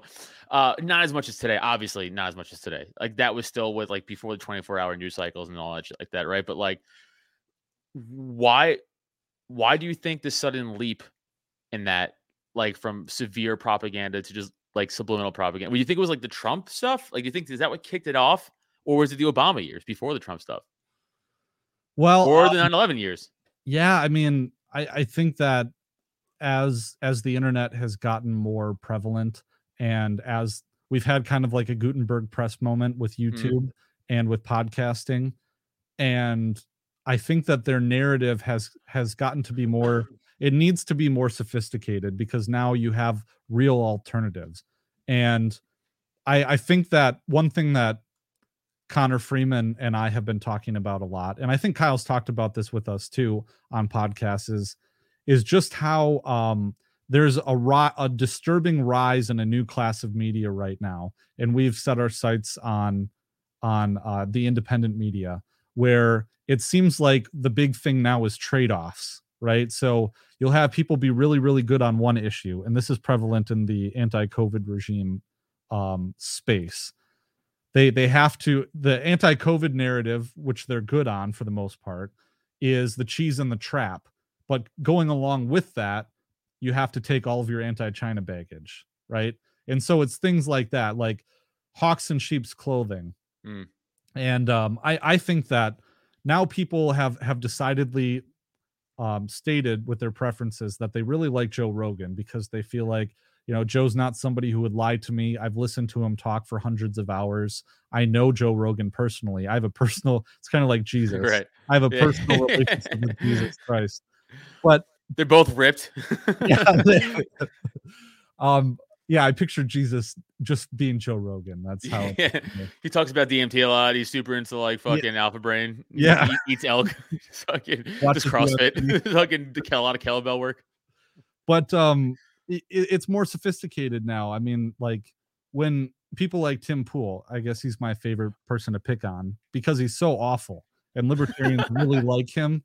uh not as much as today, obviously, not as much as today. Like that was still with like before the 24 hour news cycles and all that shit like that, right? But like why why do you think this sudden leap in that like from severe propaganda to just like subliminal propaganda? Would you think it was like the Trump stuff? Like, you think is that what kicked it off, or was it the Obama years before the Trump stuff, Well, or um, the 9/11 years? yeah i mean i i think that as as the internet has gotten more prevalent and as we've had kind of like a gutenberg press moment with youtube and with podcasting and i think that their narrative has has gotten to be more it needs to be more sophisticated because now you have real alternatives and i i think that one thing that Connor Freeman and I have been talking about a lot, and I think Kyle's talked about this with us too on podcasts. Is is just how um, there's a ri- a disturbing rise in a new class of media right now, and we've set our sights on on uh, the independent media, where it seems like the big thing now is trade offs, right? So you'll have people be really really good on one issue, and this is prevalent in the anti-COVID regime um, space they they have to the anti-covid narrative which they're good on for the most part is the cheese and the trap. But going along with that you have to take all of your anti-china baggage right? And so it's things like that like hawks and sheep's clothing. Mm. and um i i think that now people have have decidedly um stated with their preferences that they really like joe rogan because they feel like you know joe's not somebody who would lie to me i've listened to him talk for hundreds of hours i know joe rogan personally i have a personal it's kind of like jesus Right. i have a Yeah. personal relationship with jesus christ but They're both ripped. yeah um yeah i picture jesus just being joe rogan that's how Yeah. He talks about DMT a lot. He's super into like fucking alpha brain. Yeah. eat- eats elk. Just fucking just CrossFit. fucking a lot of kettlebell work. but um it, it's more sophisticated now i mean like when people like tim pool i guess he's my favorite person to pick on because he's so awful and libertarians really like him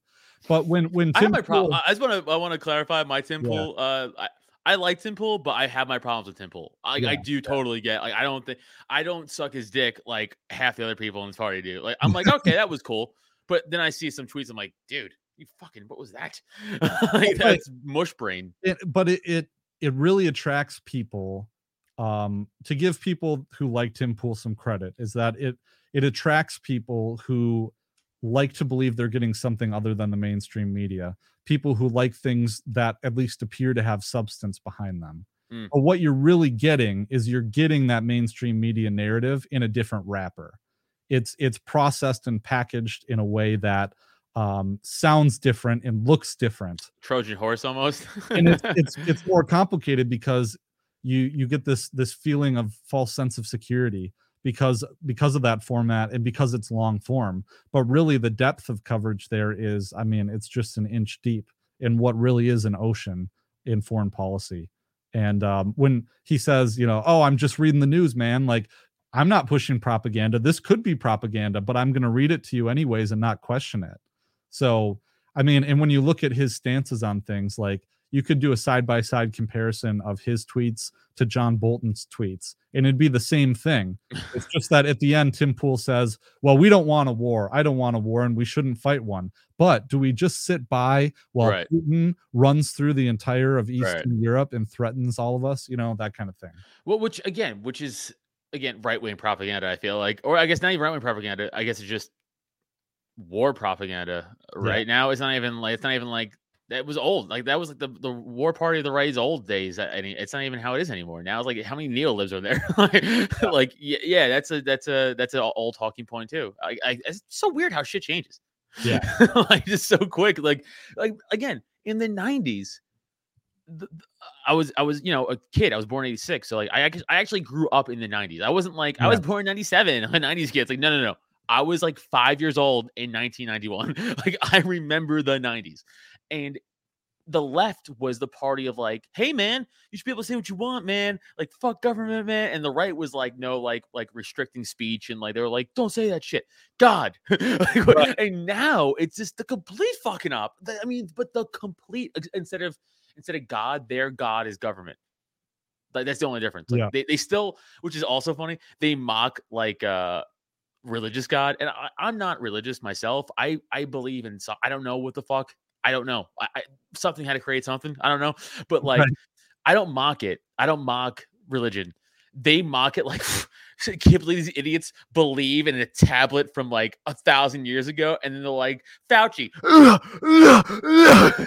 but when when I have tim my problem. Pool, I just want to. I want to clarify my Tim Yeah. Pool. Uh, I, I like Tim Pool, but I have my problems with Tim Pool. I, I Yeah, do totally get. Like, I don't think I don't suck his dick like half the other people in this party do. Like, I'm like, okay, that was cool, but then I see some tweets. I'm like, dude, you fucking, what was that? like, that's mush brain. it, but it, it it really attracts people um to give people who like tim pool some credit is that it it attracts people who like to believe they're getting something other than the mainstream media people who like things that at least appear to have substance behind them Mm. but what you're really getting is you're getting that mainstream media narrative in a different wrapper it's it's processed and packaged in a way that um, sounds different and looks different. Trojan horse almost. and it's it's it's more complicated because you you get this this feeling of false sense of security because because of that format and because it's long form. But really the depth of coverage there is i mean it's just an inch deep in what really is an ocean in foreign policy. And um, when he says you know oh i'm just reading the news man like i'm not pushing propaganda. This could be propaganda but i'm going to read it to you anyways and not question it so I mean, and when you look at his stances on things, like you could do a side by side comparison of his tweets to John Bolton's tweets, and it'd be the same thing. It's just that at the end, Tim Pool says, Well, we don't want a war. I don't want a war, and we shouldn't fight one. But do we just sit by while Right. Putin runs through the entire of Eastern Europe and threatens all of us? You know, that kind of thing. Well, which again, which is again right wing propaganda. I feel like, or I guess not even right wing propaganda. I guess it's just war propaganda. Right now, it's not even like it's not even like that was old. Like that was like the, the war party of the right's old days. I mean, it's not even how it is anymore. Now it's like how many neo libs are there? like, like yeah, yeah, that's a that's a that's an old talking point too. I, I it's so weird how shit changes. Yeah. like just so quick. Like like again in the nineties. I was I was you know a kid. I was born in '86, so like I I actually grew up in the '90s. I wasn't like I was born in '97. I'm a '90s kid. It's like no no no. I was like five years old in 1991. like I remember the '90s, and the left was the party of like, hey man, you should be able to say what you want, man. Like fuck government, man. And the right was like, no, like like restricting speech and like they were like, don't say that shit. God. Like, what- And now it's just the complete fucking up. I mean, but the complete instead of instead of God, their God is government. Like that's the only difference. Like Yeah. they, they still, which is also funny, they mock like uh religious God. And I, I'm not religious myself. I I believe in so I don't know what the fuck. I don't know. I, I something had to create something. I don't know. But like Right. I don't mock it. I don't mock religion. They mock it like I can't believe these idiots believe in a tablet from like a thousand years ago, and then they're like Fauci.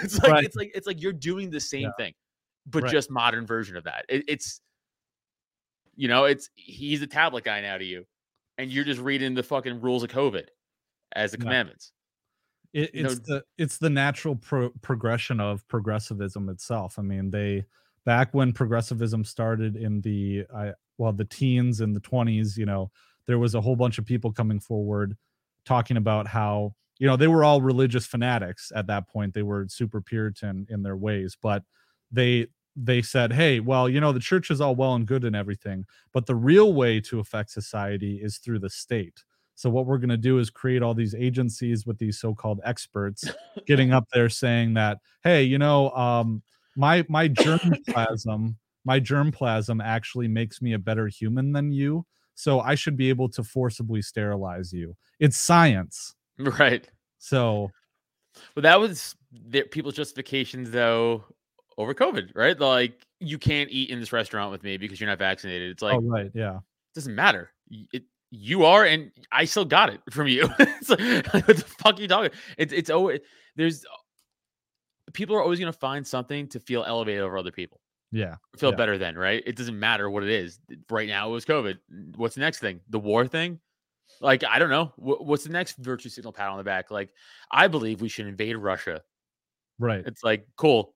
it's like Right. it's like it's like you're doing the same Yeah. thing, but Right. just modern version of that. It, it's you know, it's he's a tablet guy now to you, and you're just reading the fucking rules of COVID as the Yeah. commandments. it, it's the it's the natural pro- progression of progressivism itself. I mean, they back when progressivism started in the I well the teens and the 20s, you know, there was a whole bunch of people coming forward talking about how you know they were all religious fanatics at that point. They were super Puritan in their ways, but they they said, "Hey, well, you know, the church is all well and good and everything, but the real way to affect society is through the state." So what we're going to do is create all these agencies with these so-called experts getting up there saying that, hey, you know, um, my my germplasm, my germplasm actually makes me a better human than you. So I should be able to forcibly sterilize you. It's science. Right. So well, that was their people's justifications though over COVID, right? Like you can't eat in this restaurant with me because you're not vaccinated. It's oh, like oh right, yeah. It doesn't matter. It, you are, and I still got it from you. it's like, what the fuck are you talking? It's it's always there's people are always gonna find something to feel elevated over other people, Yeah. feel Yeah. better than right. It doesn't matter what it is. Right now it was COVID. What's the next thing? The war thing. Like I don't know. Wh- What's the next virtue signal pat on the back? Like I believe we should invade Russia. Right. It's like, cool.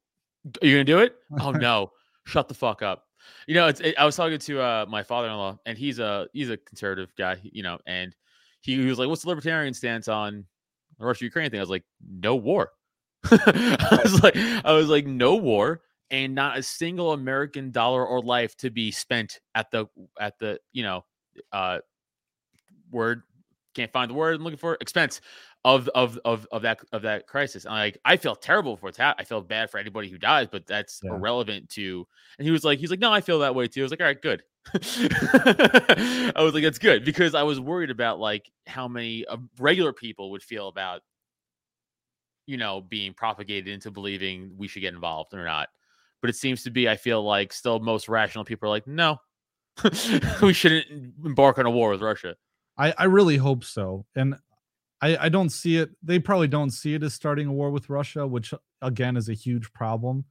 Are you gonna do it? Oh no, shut the fuck up. You know, it's. It, I was talking to uh, my father-in-law, and he's a he's a conservative guy. You know, and he, he was like, "What's the libertarian stance on the Russia-Ukraine thing?" I was like, "No war." I was like, I was like, "No war." And not a single American dollar or life to be spent at the at the you know uh word can't find the word I'm looking for expense of of of of that of that crisis. And like I feel terrible for what's. I feel bad for anybody who dies, but that's Yeah. irrelevant to. And he was like, he's like, no, I feel that way too. I was like, all right, good. I was like, that's good because I was worried about like how many uh, regular people would feel about, you know, being propagated into believing we should get involved or not. But it seems to be, I feel like still most rational people are like, no, we shouldn't embark on a war with Russia. I, I really hope so. And I, I don't see it. They probably don't see it as starting a war with Russia, which again is a huge problem.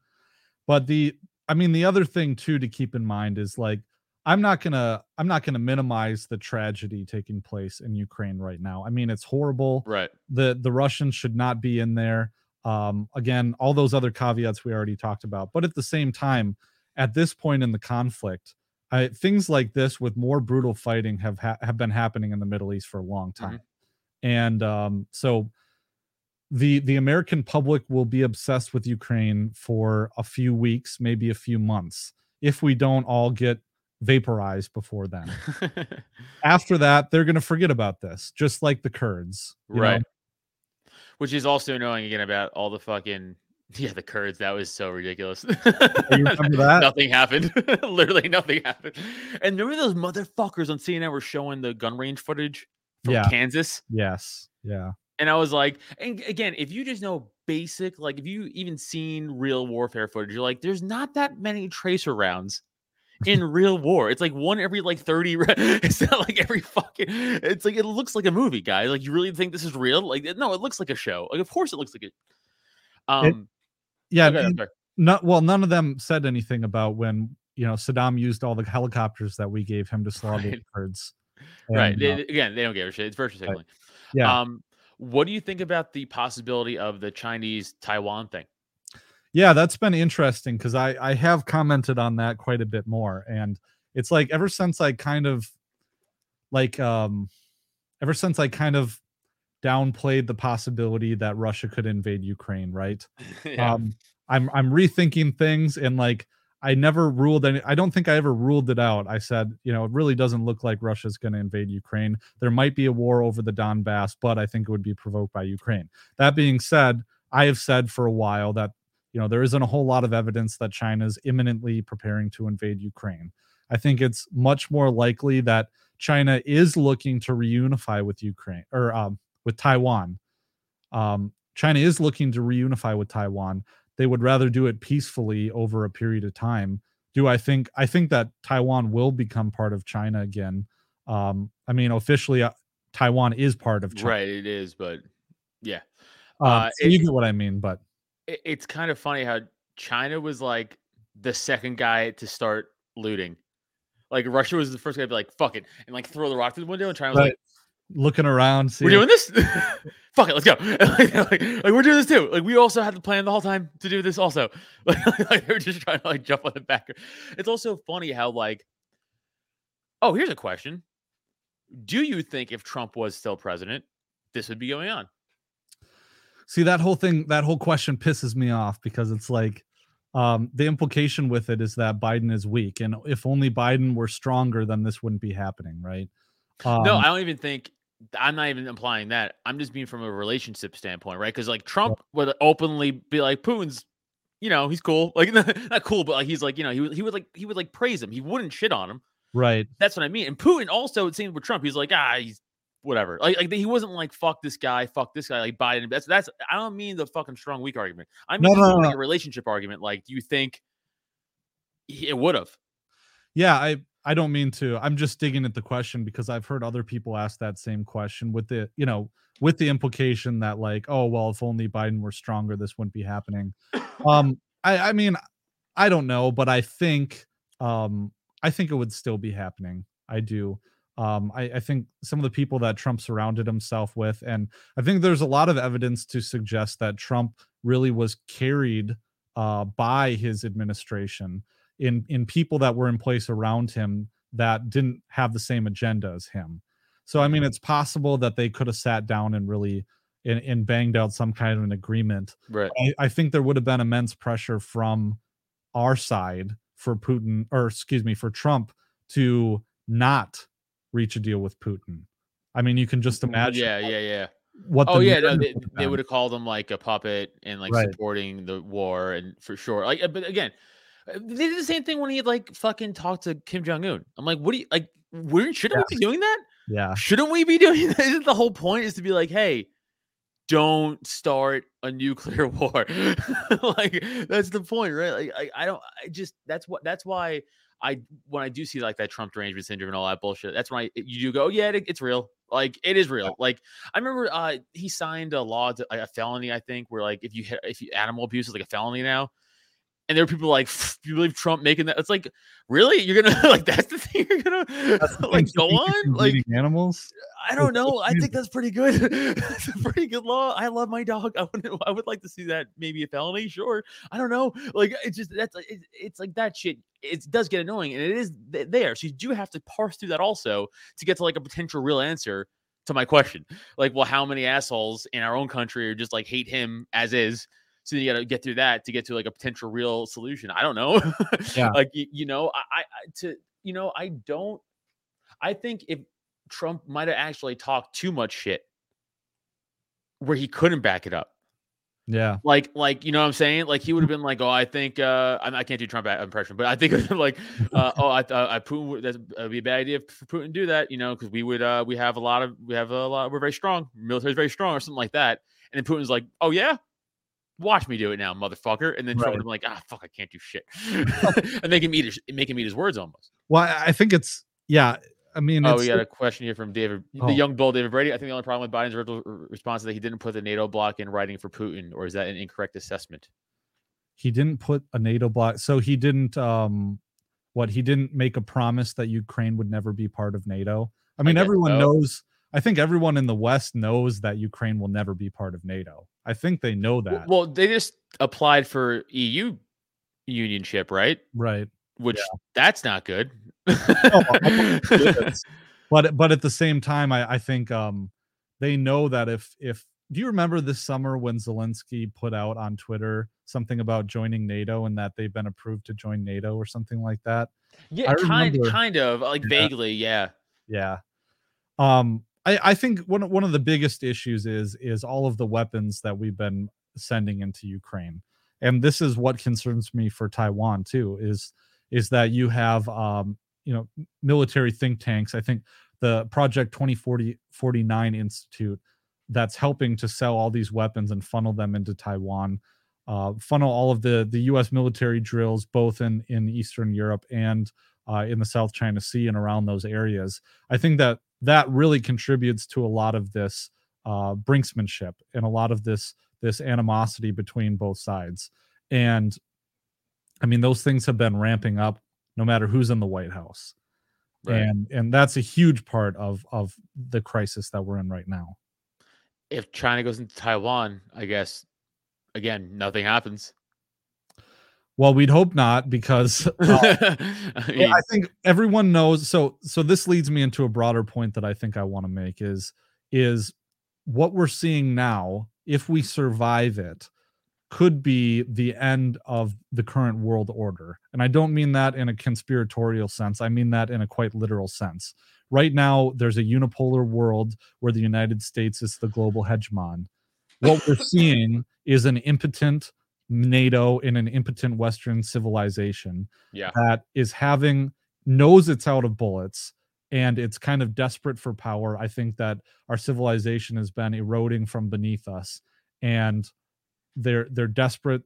But the I mean the other thing too to keep in mind is like I'm not gonna I'm not gonna minimize the tragedy taking place in Ukraine right now. I mean it's horrible. Right. The the Russians should not be in there. Um again, all those other caveats we already talked about. But at the same time, at this point in the conflict, I, things like this with more brutal fighting have ha- have been happening in the Middle East for a long time, and um, so the the American public will be obsessed with Ukraine for a few weeks, maybe a few months, if we don't all get vaporized before then. After that, they're going to forget about this, just like the Kurds, you know? right. Which is also annoying again about all the fucking yeah, the Kurds. That was so ridiculous. You remember that? nothing happened. Literally nothing happened. And remember those motherfuckers on CNN were showing the gun range footage from Yeah. Kansas? Yes, yeah, And I was like, and again, if you just know basic, like if you even seen real warfare footage, you're like, there's not that many tracer rounds in real war. It's like one every like 30. ra- It's not like every fucking. It's like it looks like a movie, guys. Like you really think this is real? Like no, it looks like a show. Like of course it looks like it. Um, yeah. okay, sorry. not well. None of them said anything about when you know Saddam used all the helicopters that we gave him to slaughter the Right. Kurds. right. They, uh, again, they don't give a shit. It's virtue signaling. yeah. Um, what do you think about the possibility of the Chinese Taiwan thing? yeah, that's been interesting because I I have commented on that quite a bit more, and it's like ever since I kind of like um ever since I kind of downplayed the possibility that Russia could invade Ukraine, right? yeah. Um I'm I'm rethinking things and like I never ruled any I don't think I ever ruled it out. I said, you know, it really doesn't look like Russia's going to invade Ukraine. There might be a war over the Donbass, but I think it would be provoked by Ukraine. That being said, I have said for a while that you know there isn't a whole lot of evidence that China is imminently preparing to invade Ukraine. I think it's much more likely that China is looking to reunify with Ukraine or um, with Taiwan. Um, China is looking to reunify with Taiwan. They would rather do it peacefully over a period of time. Do I think? I think that Taiwan will become part of China again. Um, I mean, officially, uh, Taiwan is part of China. Right, it is, but yeah. Um, Uh, so you get what I mean, but it, it's kind of funny how China was like the second guy to start looting. Like Russia was the first guy to be like, fuck it, and like throw the rock through the window, and China was Right. like, looking around, see we're doing this? fuck it, let's go. like, like, like, we're doing this too. Like we also had the plan the whole time to do this also. Like, like they were just trying to like jump on the back. It's also funny how like, oh, here's a question. Do you think if Trump was still president, this would be going on? see that whole thing that whole question pisses me off because it's like um the implication with it is that biden is weak and if only biden were stronger then this wouldn't be happening right um, no, I don't even think I'm not even implying that. I'm just being from a relationship standpoint, right? Because like Trump would openly be like, Putin's, you know, he's cool. Like not cool, but like he's like, you know, he would he would like he would like praise him. He wouldn't shit on him. right That's what I mean. And Putin also it seems with Trump, he's like, ah, he's whatever. Like like he wasn't like fuck this guy, fuck this guy, like Biden. That's that's I don't mean the fucking strong weak argument. I No, mean no, like no. a relationship argument. Like, do you think he- it would have? yeah i i don't mean to i'm just digging at the question because i've heard other people ask that same question with the you know with the implication that like oh well if only biden were stronger this wouldn't be happening. Um i i mean i don't know but i think um i think it would still be happening. I do. Um I, I think some of the people that trump surrounded himself with and i think there's a lot of evidence to suggest that trump really was carried uh by his administration in in people that were in place around him that didn't have the same agenda as him so i mean mm-hmm. it's possible that they could have sat down and really and, and banged out some kind of an agreement Right. I, I think there would have been immense pressure from our side for Putin, or excuse me, for Trump to not reach a deal with Putin. I mean, you can just mm-hmm. imagine Yeah, yeah, yeah. what. Oh yeah, no, they, would have they would have called him like a puppet and like Right. supporting the war and for sure. Like, but again, they did the same thing when he like fucking talked to Kim Jong Un. I'm like, what do you like? We're shouldn't we be doing that? Yeah, Shouldn't we be doing that? Isn't the whole point is to be like, hey, don't start a nuclear war. like that's the point, right? Like I, I don't I just that's what that's why I when I do see like that Trump derangement syndrome and all that bullshit, that's why you do go, yeah, it, it's real. Like it is real. Like I remember uh he signed a law to a felony, I think, where like if you hit if you animal abuse is like a felony now. And there were people like, you believe Trump making that? It's like, really? You're gonna like that's the thing you're gonna like go on? Like animals. I don't know. I think that's pretty good. that's a pretty good law. I love my dog. I would I would like to see that maybe a felony. Sure. I don't know. Like it's just that's it, it's like that shit. It does get annoying, and it is th- there. So you do have to parse through that also to get to like a potential real answer to my question. Like, well, how many assholes in our own country are just like hate him as is? So you got to get through that to get to like a potential real solution. I don't know. Yeah. like you, you know, I, I I- to you know I don't. I think if Trump might have actually talked too much shit where he couldn't back it up. Yeah, Like, like you know what I'm saying? Like he would have been like, "Oh, I think uh, I, I can't do Trump impression, but I think like, uh, oh, I, uh, I Putin would that'd that'd be a bad idea for Putin to do that, you know, because we would uh, we have a lot of we have a lot we're very strong, military's very strong or something like that." And then Putin's like, "Oh yeah." Watch me do it now, motherfucker. And then Trump Right. would have like, ah, fuck, I can't do shit. and make him eat his, make him eat his words almost. well, I I think it's yeah. I mean, Oh, it's we got a question here from David, Oh. the young bull David Brady. I think the only problem with Biden's original response is that he didn't put the NATO block in writing for Putin, or is that an incorrect assessment? he didn't put a NATO block, so he didn't um what he didn't make a promise that Ukraine would never be part of NATO. I mean, guess everyone so. knows. I think everyone in the West knows that Ukraine will never be part of NATO. I think they know that. Well, they just applied for EU unionship, right? right. Which that's not good. goodness. but but at the same time I, I think um they know that if if do you remember this summer when Zelensky put out on Twitter something about joining NATO and that they've been approved to join NATO or something like that? yeah, I kind remember- kind of like Yeah. vaguely, yeah. Yeah. Um I, I think one one of the biggest issues is is all of the weapons that we've been sending into Ukraine. And this is what concerns me for Taiwan too, is is that you have um, you know, military think tanks. I think the Project 2040 49 Institute that's helping to sell all these weapons and funnel them into Taiwan. Uh, funnel all of the the U.S. military drills, both in in Eastern Europe and uh, in the South China Sea and around those areas. I think that that really contributes to a lot of this uh, brinksmanship and a lot of this this animosity between both sides. And I mean, those things have been ramping up no matter who's in the White House. Right. And and that's a huge part of of the crisis that we're in right now. If China goes into Taiwan, I guess again, nothing happens. Well, we'd hope not because uh, I mean, I think everyone knows. So, so this leads me into a broader point that I think I want to make is is what we're seeing now. If we survive it, could be the end of the current world order, and I don't mean that in a conspiratorial sense. I mean that in a quite literal sense. Right now, there's a unipolar world where the United States is the global hegemon. What we're seeing is an impotent NATO in an impotent Western civilization yeah. that is having knows it's out of bullets and it's kind of desperate for power. I think that our civilization has been eroding from beneath us and they're they're desperate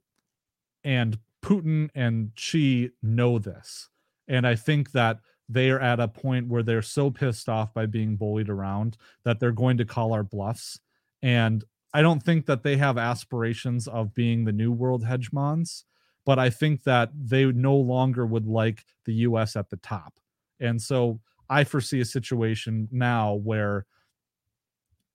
and Putin and Xi know this. And I think that they are at a point where they're so pissed off by being bullied around that they're going to call our bluffs. And I don't think that they have aspirations of being the new world hegemons, but I think that they no longer would like the US at the top. And so I foresee a situation now where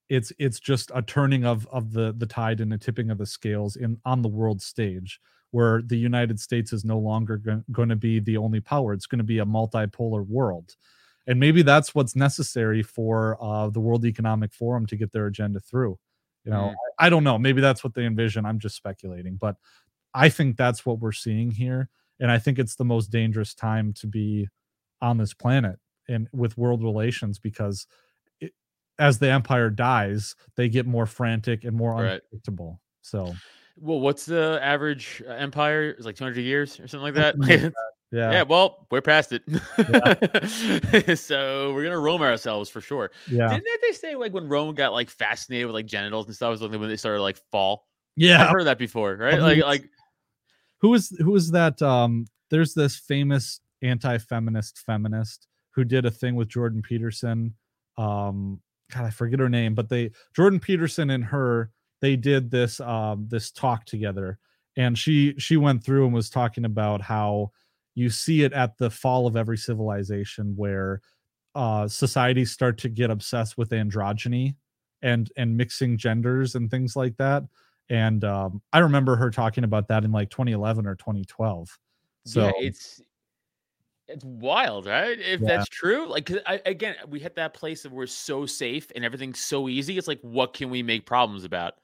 it's it's just a turning of of the the tide and a tipping of the scales in on the world stage where the United States is no longer going to be the only power. It's going to be a multipolar world. And maybe that's what's necessary for uh, the World Economic Forum to get their agenda through. You know, Mm. I, don't know. Maybe that's what they envision. I'm just speculating, but I think that's what we're seeing here. And I think it's the most dangerous time to be on this planet and with world relations because it, as the empire dies, they get more frantic and more Right. unpredictable. So, Well, what's the average uh, empire? It's like 200 years or something like that. Yeah. yeah. well, we're past it. so we're gonna roam ourselves for sure. Yeah. Didn't they say like when Rome got like fascinated with like genitals and stuff was like when they started like fall? Yeah. I've heard that before, right? mean, Like like who is who is that um there's this famous anti-feminist feminist who did a thing with jordan peterson um god i forget her name but they jordan peterson and her they did this um this talk together and she she went through and was talking about how you see it at the fall of every civilization where uh societies start to get obsessed with androgyny and and mixing genders and things like that and um, I remember her talking about that in like 2011 or 2012. So yeah, it's it's wild, right? If Yeah. that's true, like I, again, we hit that place where we're so safe and everything's so easy. It's like, what can we make problems about?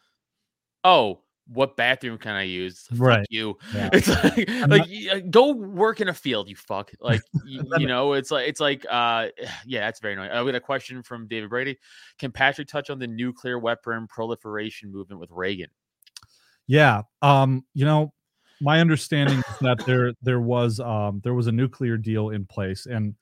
Oh, what bathroom can I use? Fuck Right. you. Yeah. It's like, I'm like not- uh, go work in a field, you fuck. Like, you, you know, it's like, it's like, uh, yeah, that's very annoying. I got a question from David Brady. Can Patrick touch on the nuclear weapon proliferation movement with Reagan? yeah, um, you know, my understanding is that there there was um there was a nuclear deal in place and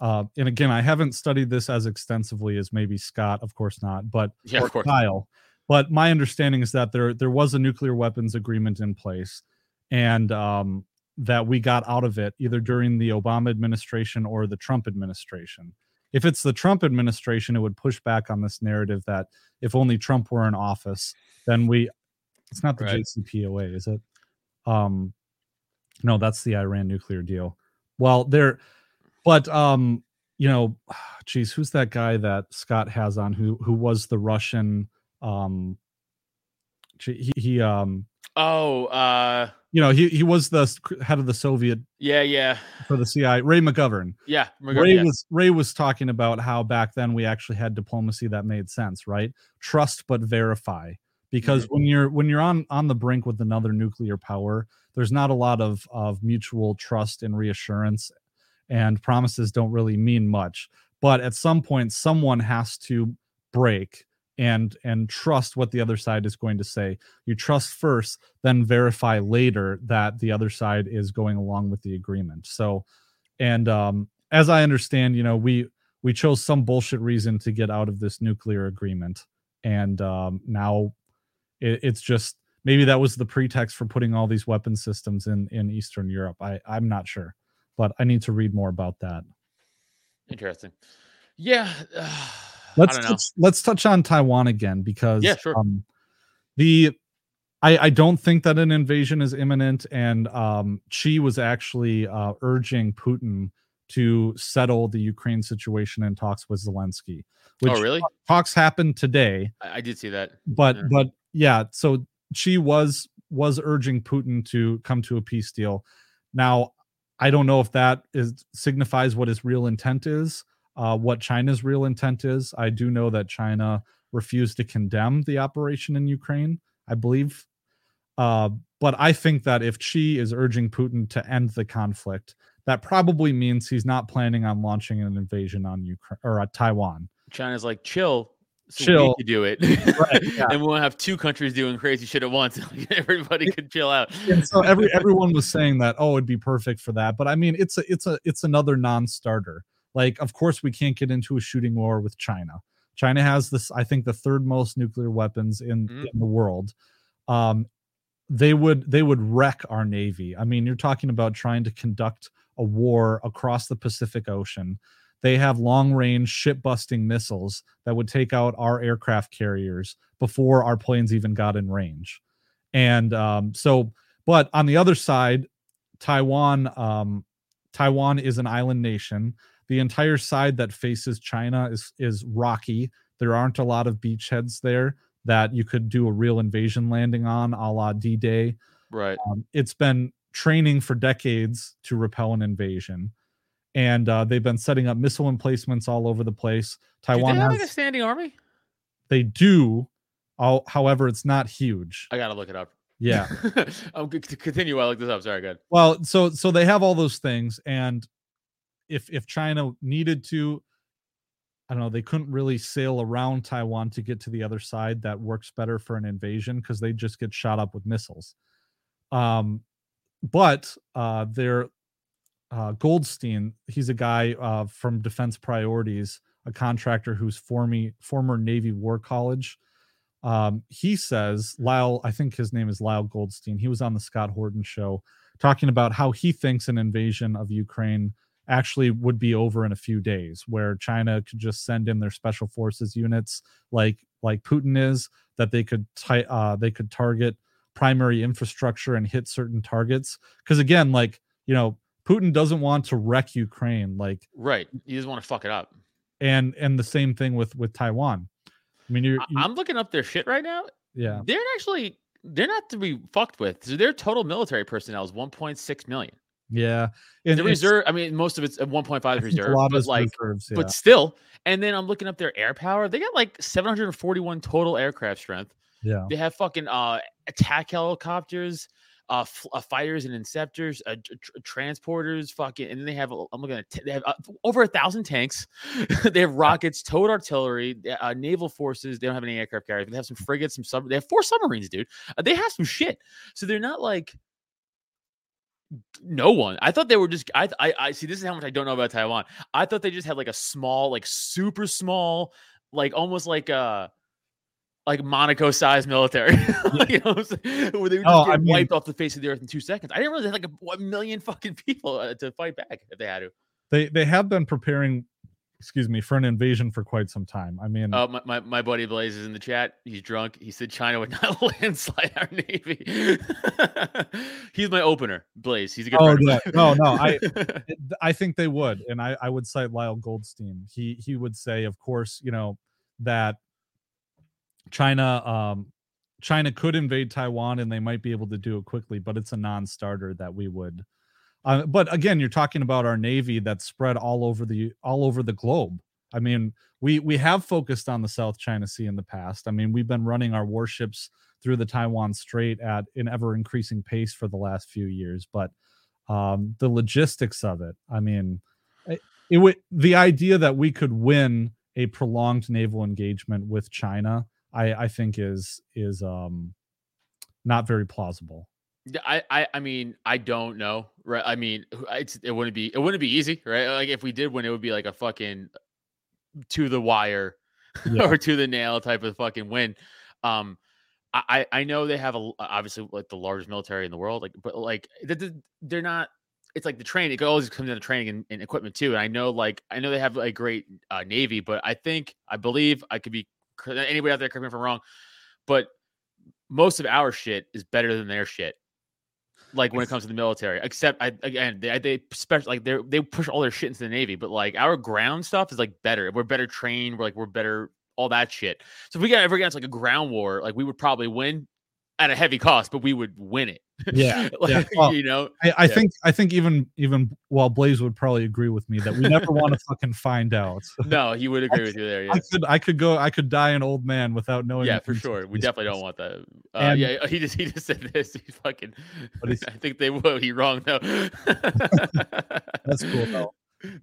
uh and again I haven't studied this as extensively as maybe Scott, of course not, but Yeah, of course. Kyle. But my understanding is that there there was a nuclear weapons agreement in place, and um, that we got out of it either during the Obama administration or the Trump administration. If it's the Trump administration, it would push back on this narrative that if only Trump were in office, then we. It's not the Right. JCPOA, is it? Um, no, that's the Iran nuclear deal. Well, there, but um, you know, geez, who's that guy that Scott has on who who was the Russian um He, he um Oh, uh, you know he he was the head of the Soviet yeah, yeah, for the CIA. Ray McGovern. yeah. Ray yeah. was Ray was talking about how back then we actually had diplomacy that made sense, right? Trust but verify. Because Mm-hmm. when you're when you're on on the brink with another nuclear power, there's not a lot of of mutual trust and reassurance, and promises don't really mean much. But at some point, someone has to break and and trust what the other side is going to say. You trust first, then verify later that the other side is going along with the agreement. So and um as i understand you know we we chose some bullshit reason to get out of this nuclear agreement and um now it, it's just maybe that was the pretext for putting all these weapon systems in in eastern europe i i'm not sure but i need to read more about that Interesting. Yeah. I let's touch, let's touch on taiwan again because Yeah, sure. um the I, I don't think that an invasion is imminent, and um, Xi was actually uh, urging Putin to settle the Ukraine situation in talks with Zelensky. Which oh, really? talks happened today, I, I did see that. but Yeah. but yeah, so Xi was was urging Putin to come to a peace deal. Now, I don't know if that is signifies what his real intent is, uh, what China's real intent is. I do know that China refused to condemn the operation in Ukraine. I believe. Uh, but I think that if Xi is urging Putin to end the conflict, that probably means he's not planning on launching an invasion on Ukraine or uh, Taiwan. China's like chill. So Chill. We do it, Right, yeah. and we won't have two countries doing crazy shit at once. Everybody could chill out. And so every everyone was saying that oh it'd be perfect for that, but I mean it's a it's a it's another non-starter. Like of course we can't get into a shooting war with China. China has this I think the third most nuclear weapons in Mhm. in the world. Um, they would they would wreck our navy. I mean, you're talking about trying to conduct a war across the Pacific Ocean. They have long range ship busting missiles that would take out our aircraft carriers before our planes even got in range. And um, so, but on the other side, Taiwan, um, Taiwan is an island nation. The entire side that faces China is is rocky. There aren't a lot of beachheads there that you could do a real invasion landing on, a la D Day. Right. Um, it's been training for decades to repel an invasion, and uh, they've been setting up missile emplacements all over the place. Do Taiwan they have has, like a standing army? they do, however, it's not huge. I gotta look it up. Yeah. I'm g- continue I look this up. Sorry, good. Well, so so they have all those things, and if if China needed to, I don't know, they couldn't really sail around Taiwan to get to the other side. That works better for an invasion because they just get shot up with missiles. Um, but uh, they're uh, Goldstein. He's a guy uh, from Defense Priorities, a contractor who's former former Navy War College. Um, he says Lyle, I think his name is Lyle Goldstein. He was on the Scott Horton show talking about how he thinks an invasion of Ukraine actually would be over in a few days, where China could just send in their special forces units like like Putin is, that they could ti- uh, they could target primary infrastructure and hit certain targets. Because again, like you know, Putin doesn't want to wreck Ukraine, like Right. You just want to fuck it up. and and the same thing with with Taiwan. I mean, you're I- you- I'm looking up their shit right now. yeah. They're actually they're not to be fucked with. So their total military personnel is 1.6 million. Yeah, The and it's- reserve, I mean, most of it's at 1.5 reserve, a lot but like, reserves, yeah. but still. And then I'm looking up their air power. They got like 741 total aircraft strength. yeah, They have fucking uh attack helicopters, uh, f- uh fighters and inceptors, uh, tr- tr- transporters, fucking, and then they have. I'm looking at. T- they have uh, over a thousand tanks. they have rockets, towed artillery, uh, naval forces. They don't have any aircraft carriers. But they have some frigates, some sub. They have four submarines, dude. Uh, they have some shit. So they're not like no one. I thought they were just. I, I I see. This is how much I don't know about Taiwan. I thought they just had like a small, like super small, like almost like a like Monaco sized military. you know, what I'm saying? where they would just Oh, get I mean- wiped off the face of the earth in two seconds. I didn't realize they had like a, one million fucking people uh, to fight back if they had to. they they have been preparing, excuse me, for an invasion for quite some time. I mean, Uh, my, my, my buddy Blaze is in the chat. He's drunk. He said China would not landslide our navy. He's my opener, Blaze. He's a good Oh, yeah. No, no, I- I think they would, and I I would cite Lyle Goldstein. He he would say, of course, you know that China um China could invade Taiwan and they might be able to do it quickly, but it's a non-starter that we would. Uh, but again, you're talking about our navy that's spread all over the all over the globe. I mean, we we have focused on the South China Sea in the past. I mean, we've been running our warships through the Taiwan Strait at an ever increasing pace for the last few years, but um, the logistics of it. I mean, it, it would the idea that we could win a prolonged naval engagement with China, I, I think is is um not very plausible. I, I I mean I don't know right? I mean it's it wouldn't be it wouldn't be easy right? Like if we did win it would be like a fucking to the wire yeah. or to the nail type of fucking win. Um I I know they have a obviously like the largest military in the world like but like they're not it's like the training it always comes down to training and, and, equipment too and I know like I know they have a great uh, navy but I think I believe I could be anybody out there correct me if I'm wrong but most of our shit is better than their shit like when it comes to the military. Except I again they they special like they they push all their shit into the navy, but like our ground stuff is like better. We're better trained. We're like we're better all that shit. So if we got ever against like a ground war, like we would probably win at a heavy cost, but we would win it. Yeah, like, yeah. Well, you know. I, I yeah. think I think even even while Blaze would probably agree with me that we never want to fucking find out. No, he would agree with you there. Yeah. I could I could go I could die an old man without knowing. Yeah, for sure. We definitely don't want that. Uh, yeah, he just he just said this. He's fucking. I think they will. He wrong though. That's cool though.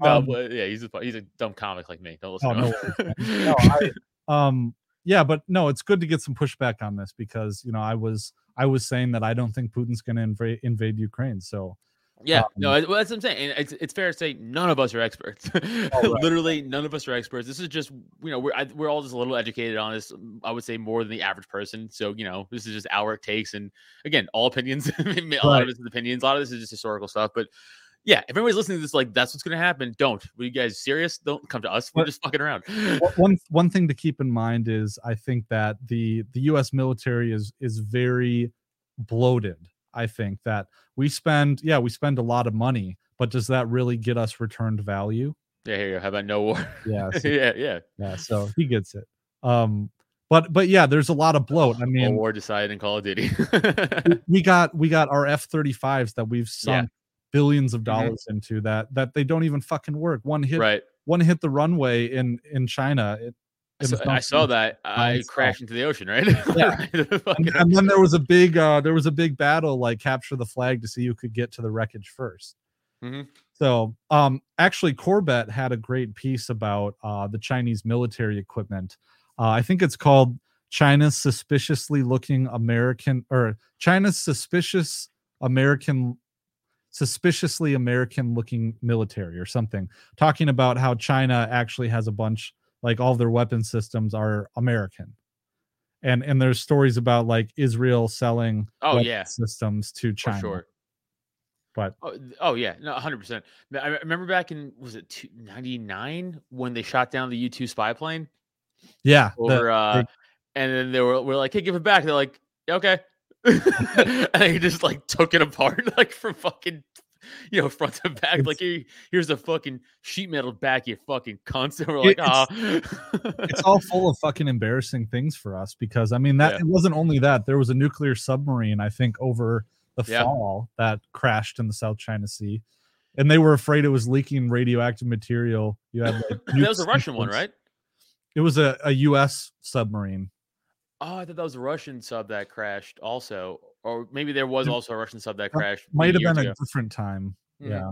No, um, but yeah, he's a he's a dumb comic like me. Don't listen oh, to him. No, no I, um, yeah, but no, it's good to get some pushback on this because you know I was I was saying that I don't think Putin's going to invade invade Ukraine. So yeah, um, no, well, that's what I'm saying. And it's, it's fair to say none of us are experts. Oh, right. Literally, none of us are experts. This is just you know we're I, we're all just a little educated on this. I would say more than the average person. So you know this is just our takes, and again, all opinions. a lot right. of this is opinions. A lot of this is just historical stuff, but yeah, if anybody's listening to this, like that's what's going to happen. Don't. Are you guys serious? Don't come to us. We're just fucking around. one one thing to keep in mind is I think that the the U.S. military is is very bloated. I think that we spend, yeah, we spend a lot of money, but does that really get us returned value? Yeah, here you go. How about no war? Yeah, so, yeah, yeah, yeah. So he gets it. Um, but but yeah, there's a lot of bloat. I mean, war decided in Call of Duty. we got we got our F-35s that we've sunk yeah. Billions of mm-hmm. dollars mm-hmm. into that that they don't even fucking work. One hit, right? One hit the runway in in China. It, I saw, I saw, that. I crashed into the ocean, right? Yeah. and, and, then there was a big, uh, there was a big battle, like capture the flag to see who could get to the wreckage 1st mm-hmm. So, um, actually, Corbett had a great piece about uh, the Chinese military equipment. Uh, I think it's called China's suspiciously looking American or China's suspicious American suspiciously American looking military or something, talking about how China actually has a bunch like all their weapon systems are American. And and there's stories about like Israel selling oh yeah systems to China. Sure. But oh, oh yeah, no, 100. percent I remember back in was it 99 when they shot down the U two spy plane. Yeah, over, the, uh, they, and then they were we're like, hey, give it back. They're like, okay. and he just like took it apart like from fucking you know, front to back. It's, like here, here's a fucking sheet metal back, you fucking cunts. And we're like, ah. it's all full of fucking embarrassing things for us because I mean that yeah. it wasn't only that. There was a nuclear submarine, I think, over the yeah. fall that crashed in the South China Sea. And they were afraid it was leaking radioactive material. You had like, that was a Russian one, right? It was a, a US submarine. Oh, I thought that was a Russian sub that crashed also or maybe there was also a Russian sub that crashed. Might have been ago. a different time. Mm-hmm. Yeah.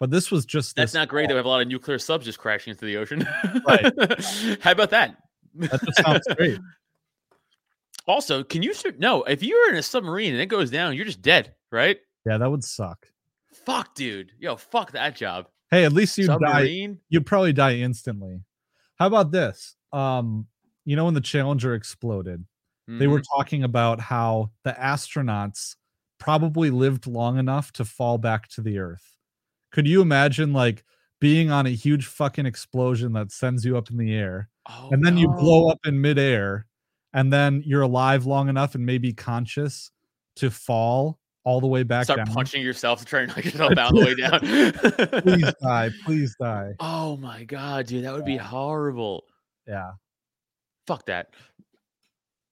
But this was just that's not great. That we have a lot of nuclear subs just crashing into the ocean. right. How about that? That just sounds great. Also, can you no? If you're in a submarine and it goes down, you're just dead, right? Yeah, that would suck. Fuck, dude. Yo, fuck that job. Hey, at least you die. You'd probably die instantly. How about this? Um, you know when the Challenger exploded, Mm-hmm. They were mm-hmm. talking about how the astronauts probably lived long enough to fall back to the earth. Could you imagine like being on a huge fucking explosion that sends you up in the air oh, and then no. you blow up in midair and then you're alive long enough and maybe conscious to fall all the way back Start down. punching yourself to try and knock yourself out the way down. please die. Please die. Oh my god, dude, that would be horrible. Yeah. Fuck that.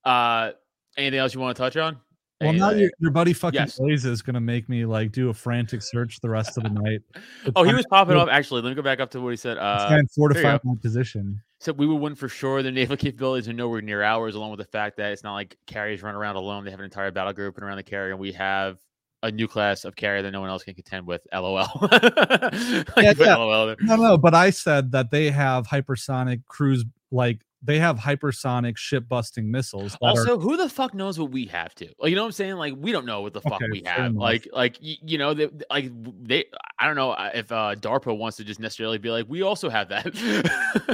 Uh, Anything else you want to touch on? Well, Any, now your, your buddy fucking Yes. Blaze is gonna make me like do a frantic search the rest of the night. oh, he was popping off. Actually, let me go back up to what he said. Uh, try and there you fortify my position. So we would win for sure. Their naval capabilities are nowhere near ours, along with the fact that it's not like carriers run around alone. They have an entire battle group and around the carrier, and we have a new class of carrier that no one else can contend with. LOL. Yeah, yeah. LOL. No, no, but I said that they have hypersonic cruise, like they have hypersonic ship busting missiles. That are, Also, who the fuck knows what we have to? Like, you know what I'm saying? Like, we don't know what the fuck Okay, we have. Like, like you know, they, like they. I don't know uh, if uh, DARPA wants to just necessarily be like, we also have that.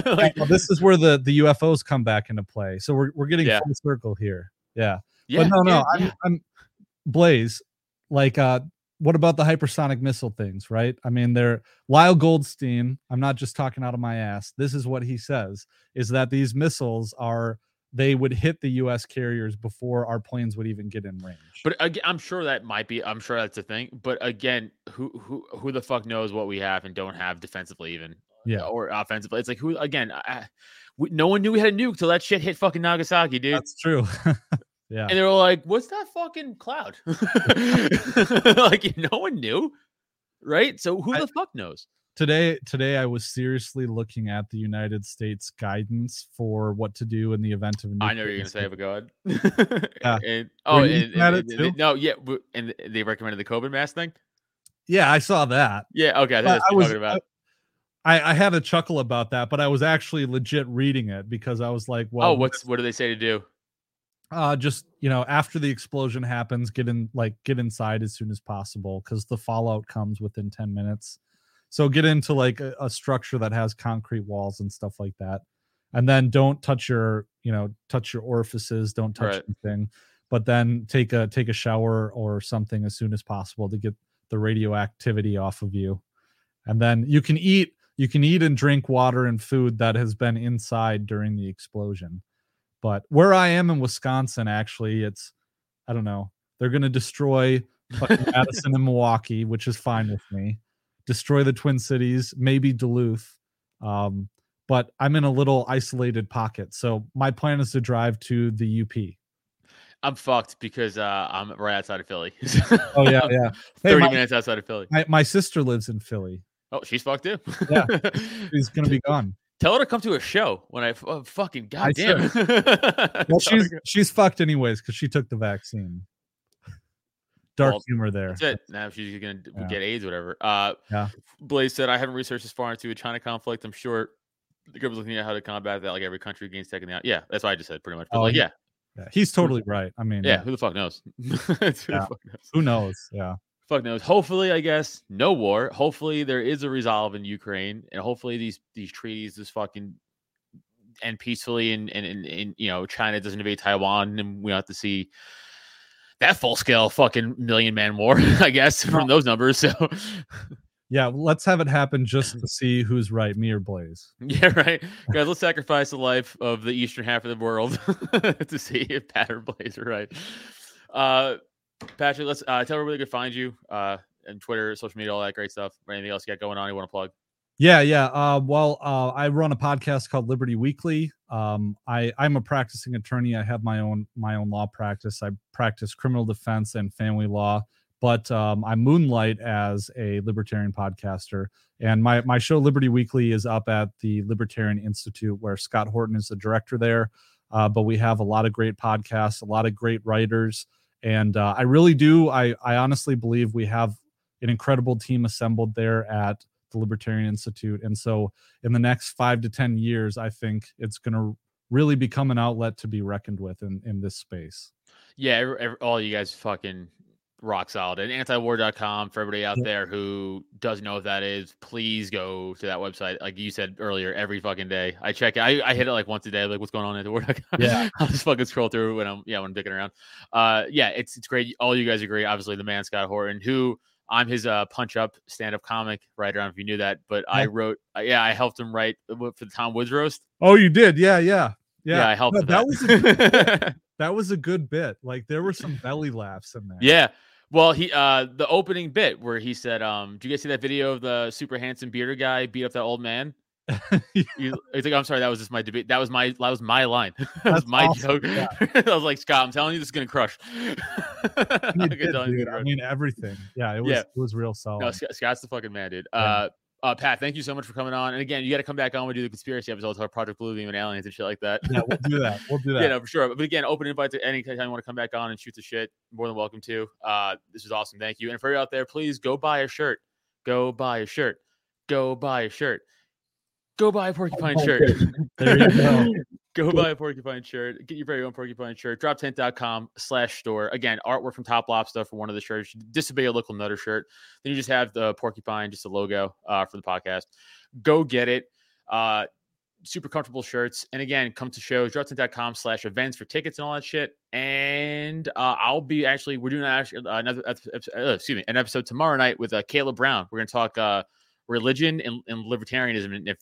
like, well, this is where the the UFOs come back into play. So we're we're getting Yeah. full circle here. Yeah. yeah, but no, no, yeah, I'm. I'm Blaze. Like, uh, what about the hypersonic missile things, right? I mean, they're Lyle Goldstein. I'm not just talking out of my ass. This is what he says: is that these missiles are they would hit the U.S. carriers before our planes would even get in range. But again, I'm sure that might be. I'm sure that's a thing. But again, who who who the fuck knows what we have and don't have defensively, even yeah, or offensively? It's like who again? I, we, no one knew we had a nuke till that shit hit fucking Nagasaki, dude. that's true. yeah. and they were like, "What's that fucking cloud?" like no one knew, right? So who I- the fuck knows? today today i was seriously looking at the united states guidance for what to do in the event of I know you're gonna say, incident. but go ahead. Yeah. and, oh, and, and- and- no, yeah, and they recommended the COVID mask thing. yeah i saw that Yeah, okay, I think that's what I was talking about. I, I had a chuckle about that but i was actually legit reading it because i was like oh, well oh, what's what do they say to do? Uh just you know after the explosion happens get in like get inside as soon as possible because the fallout comes within 10 minutes. So get into like a, a structure that has concrete walls and stuff like that. And then don't touch your you know touch your orifices don't touch Right. anything but then take a take a shower or something as soon as possible to get the radioactivity off of you. And then you can eat you can eat and drink water and food that has been inside during the explosion but where i am in wisconsin actually it's i don't know they're going to destroy madison and milwaukee which is fine with me destroy the twin cities maybe duluth um, but i'm in a little isolated pocket so my plan is to drive to the up I'm fucked because uh, I'm right outside of Philly. oh yeah yeah Hey, thirty my- minutes outside of Philly. my, my sister lives in philly Oh, she's fucked too. Yeah. she's going to be gone Tell her to come to a show when I oh, fucking goddamn. well she's she's fucked anyways because she took the vaccine dark Well, humor there That's it. Now she's gonna Yeah. get AIDS, whatever. Uh, Yeah. Blaze said, "I haven't researched as far into a China conflict. I'm sure the government's looking at how to combat that. Like every country gains taking out. Yeah, that's what I just said, pretty much. But Oh, like, yeah. yeah, Yeah, he's totally right i mean yeah. Who the fuck knows? who the Yeah. fuck knows? who knows yeah Fuck knows. Hopefully, I guess no war. Hopefully, there is a resolve in Ukraine, and hopefully these these treaties just fucking end peacefully, and and, and, and you know China doesn't invade Taiwan, and we don't have to see that full scale fucking million man war. I guess from those numbers. So Yeah, let's have it happen just to see who's right, me or Blaze. yeah, right, guys. Let's sacrifice the life of the eastern half of the world to see if Pat or Blaze are right. Uh, Patrick, let's uh, tell everybody to find you uh, and Twitter, social media, all that great stuff. Anything else you got going on you want to plug? Yeah, yeah. Uh, well, uh, I run a podcast called Liberty Weekly. Um, I I'm a practicing attorney. I have my own my own law practice. I practice criminal defense and family law, but um, I moonlight as a libertarian podcaster. And my my show Liberty Weekly is up at the Libertarian Institute, where Scott Horton is the director there. Uh, but we have a lot of great podcasts, a lot of great writers, and uh, I really do. I I honestly believe we have an incredible team assembled there at the Libertarian Institute. And so, in the next five to 10 years, I think it's going to really become an outlet to be reckoned with in, in this space. Yeah, all you guys fucking rock solid. And antiwar.com for everybody out Yeah. there who doesn't know what that is, please go to that website. Like you said earlier, every fucking day. I check it. I, I hit it like once a day, like what's going on at antiwar.com. Yeah. I'll just fucking scroll through when I'm yeah, when I'm dicking around. Uh yeah, it's it's great. All you guys agree. Obviously the man Scott Horton, who I'm his uh punch up stand up comic writer. I don't know if you knew that, but I wrote uh, yeah, I helped him write uh, for the Tom Woods roast. Oh, you did? Yeah, yeah. Yeah, Yeah. I helped No, that that. was a good That was a good bit. Like there were some belly laughs in there. Yeah. Well, he uh the opening bit where he said, um, do you guys see that video of the super handsome bearded guy beat up that old man? You, it's like, I'm sorry, that was just my debate. That was my that was my line. that That's was my awesome, joke. I was like, Scott, I'm telling you, this is gonna crush. I'm did, telling you, dude. it's I mean everything. Yeah, it was Yeah. it was real solid. No, Scott's the fucking man, dude. Yeah. Uh, uh, Pat, thank you so much for coming on. And again, you got to come back on. We do the conspiracy episodes, our Project Bluebeam and aliens and shit like that. yeah, we'll do that. We'll do that. Yeah, no, for sure. But again, open invite to any time you want to come back on and shoot the shit. More than welcome to. Uh, this is awesome. Thank you. And for you out there, please go buy a shirt. Go buy a shirt. Go buy a shirt. Go buy a porcupine shirt. There you go. Go buy a porcupine shirt. Get your very own porcupine shirt. Droptent.com slash store. Again, artwork from Top Lobster for one of the shirts. Disobey a local nutter shirt. Then you just have the porcupine, just a logo uh, for the podcast. Go get it. Uh, super comfortable shirts. And again, come to shows. Droptent.com slash events for tickets and all that shit. And uh, I'll be actually, we're doing uh, another, ep- ep- uh, excuse me, an episode tomorrow night with uh, Caleb Brown. We're going to talk uh, religion and, and libertarianism and if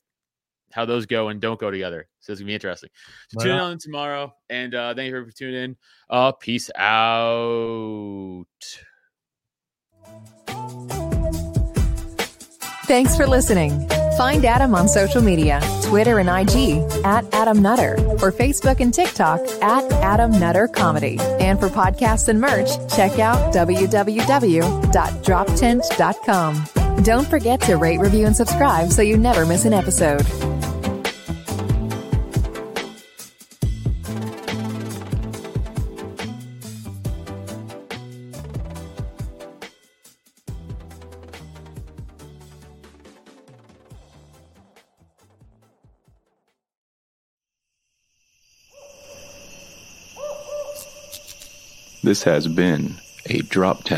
how those go and don't go together. So it's gonna be interesting. So Right tune in on. on tomorrow, and uh, thank you for tuning in. Uh, peace out. Thanks for listening. Find Adam on social media Twitter and IG at Adam Nutter, or Facebook and TikTok at Adam Nutter Comedy. And for podcasts and merch, check out www.droptent.com. Don't forget to rate, review, and subscribe so you never miss an episode. This has been a Drop Tent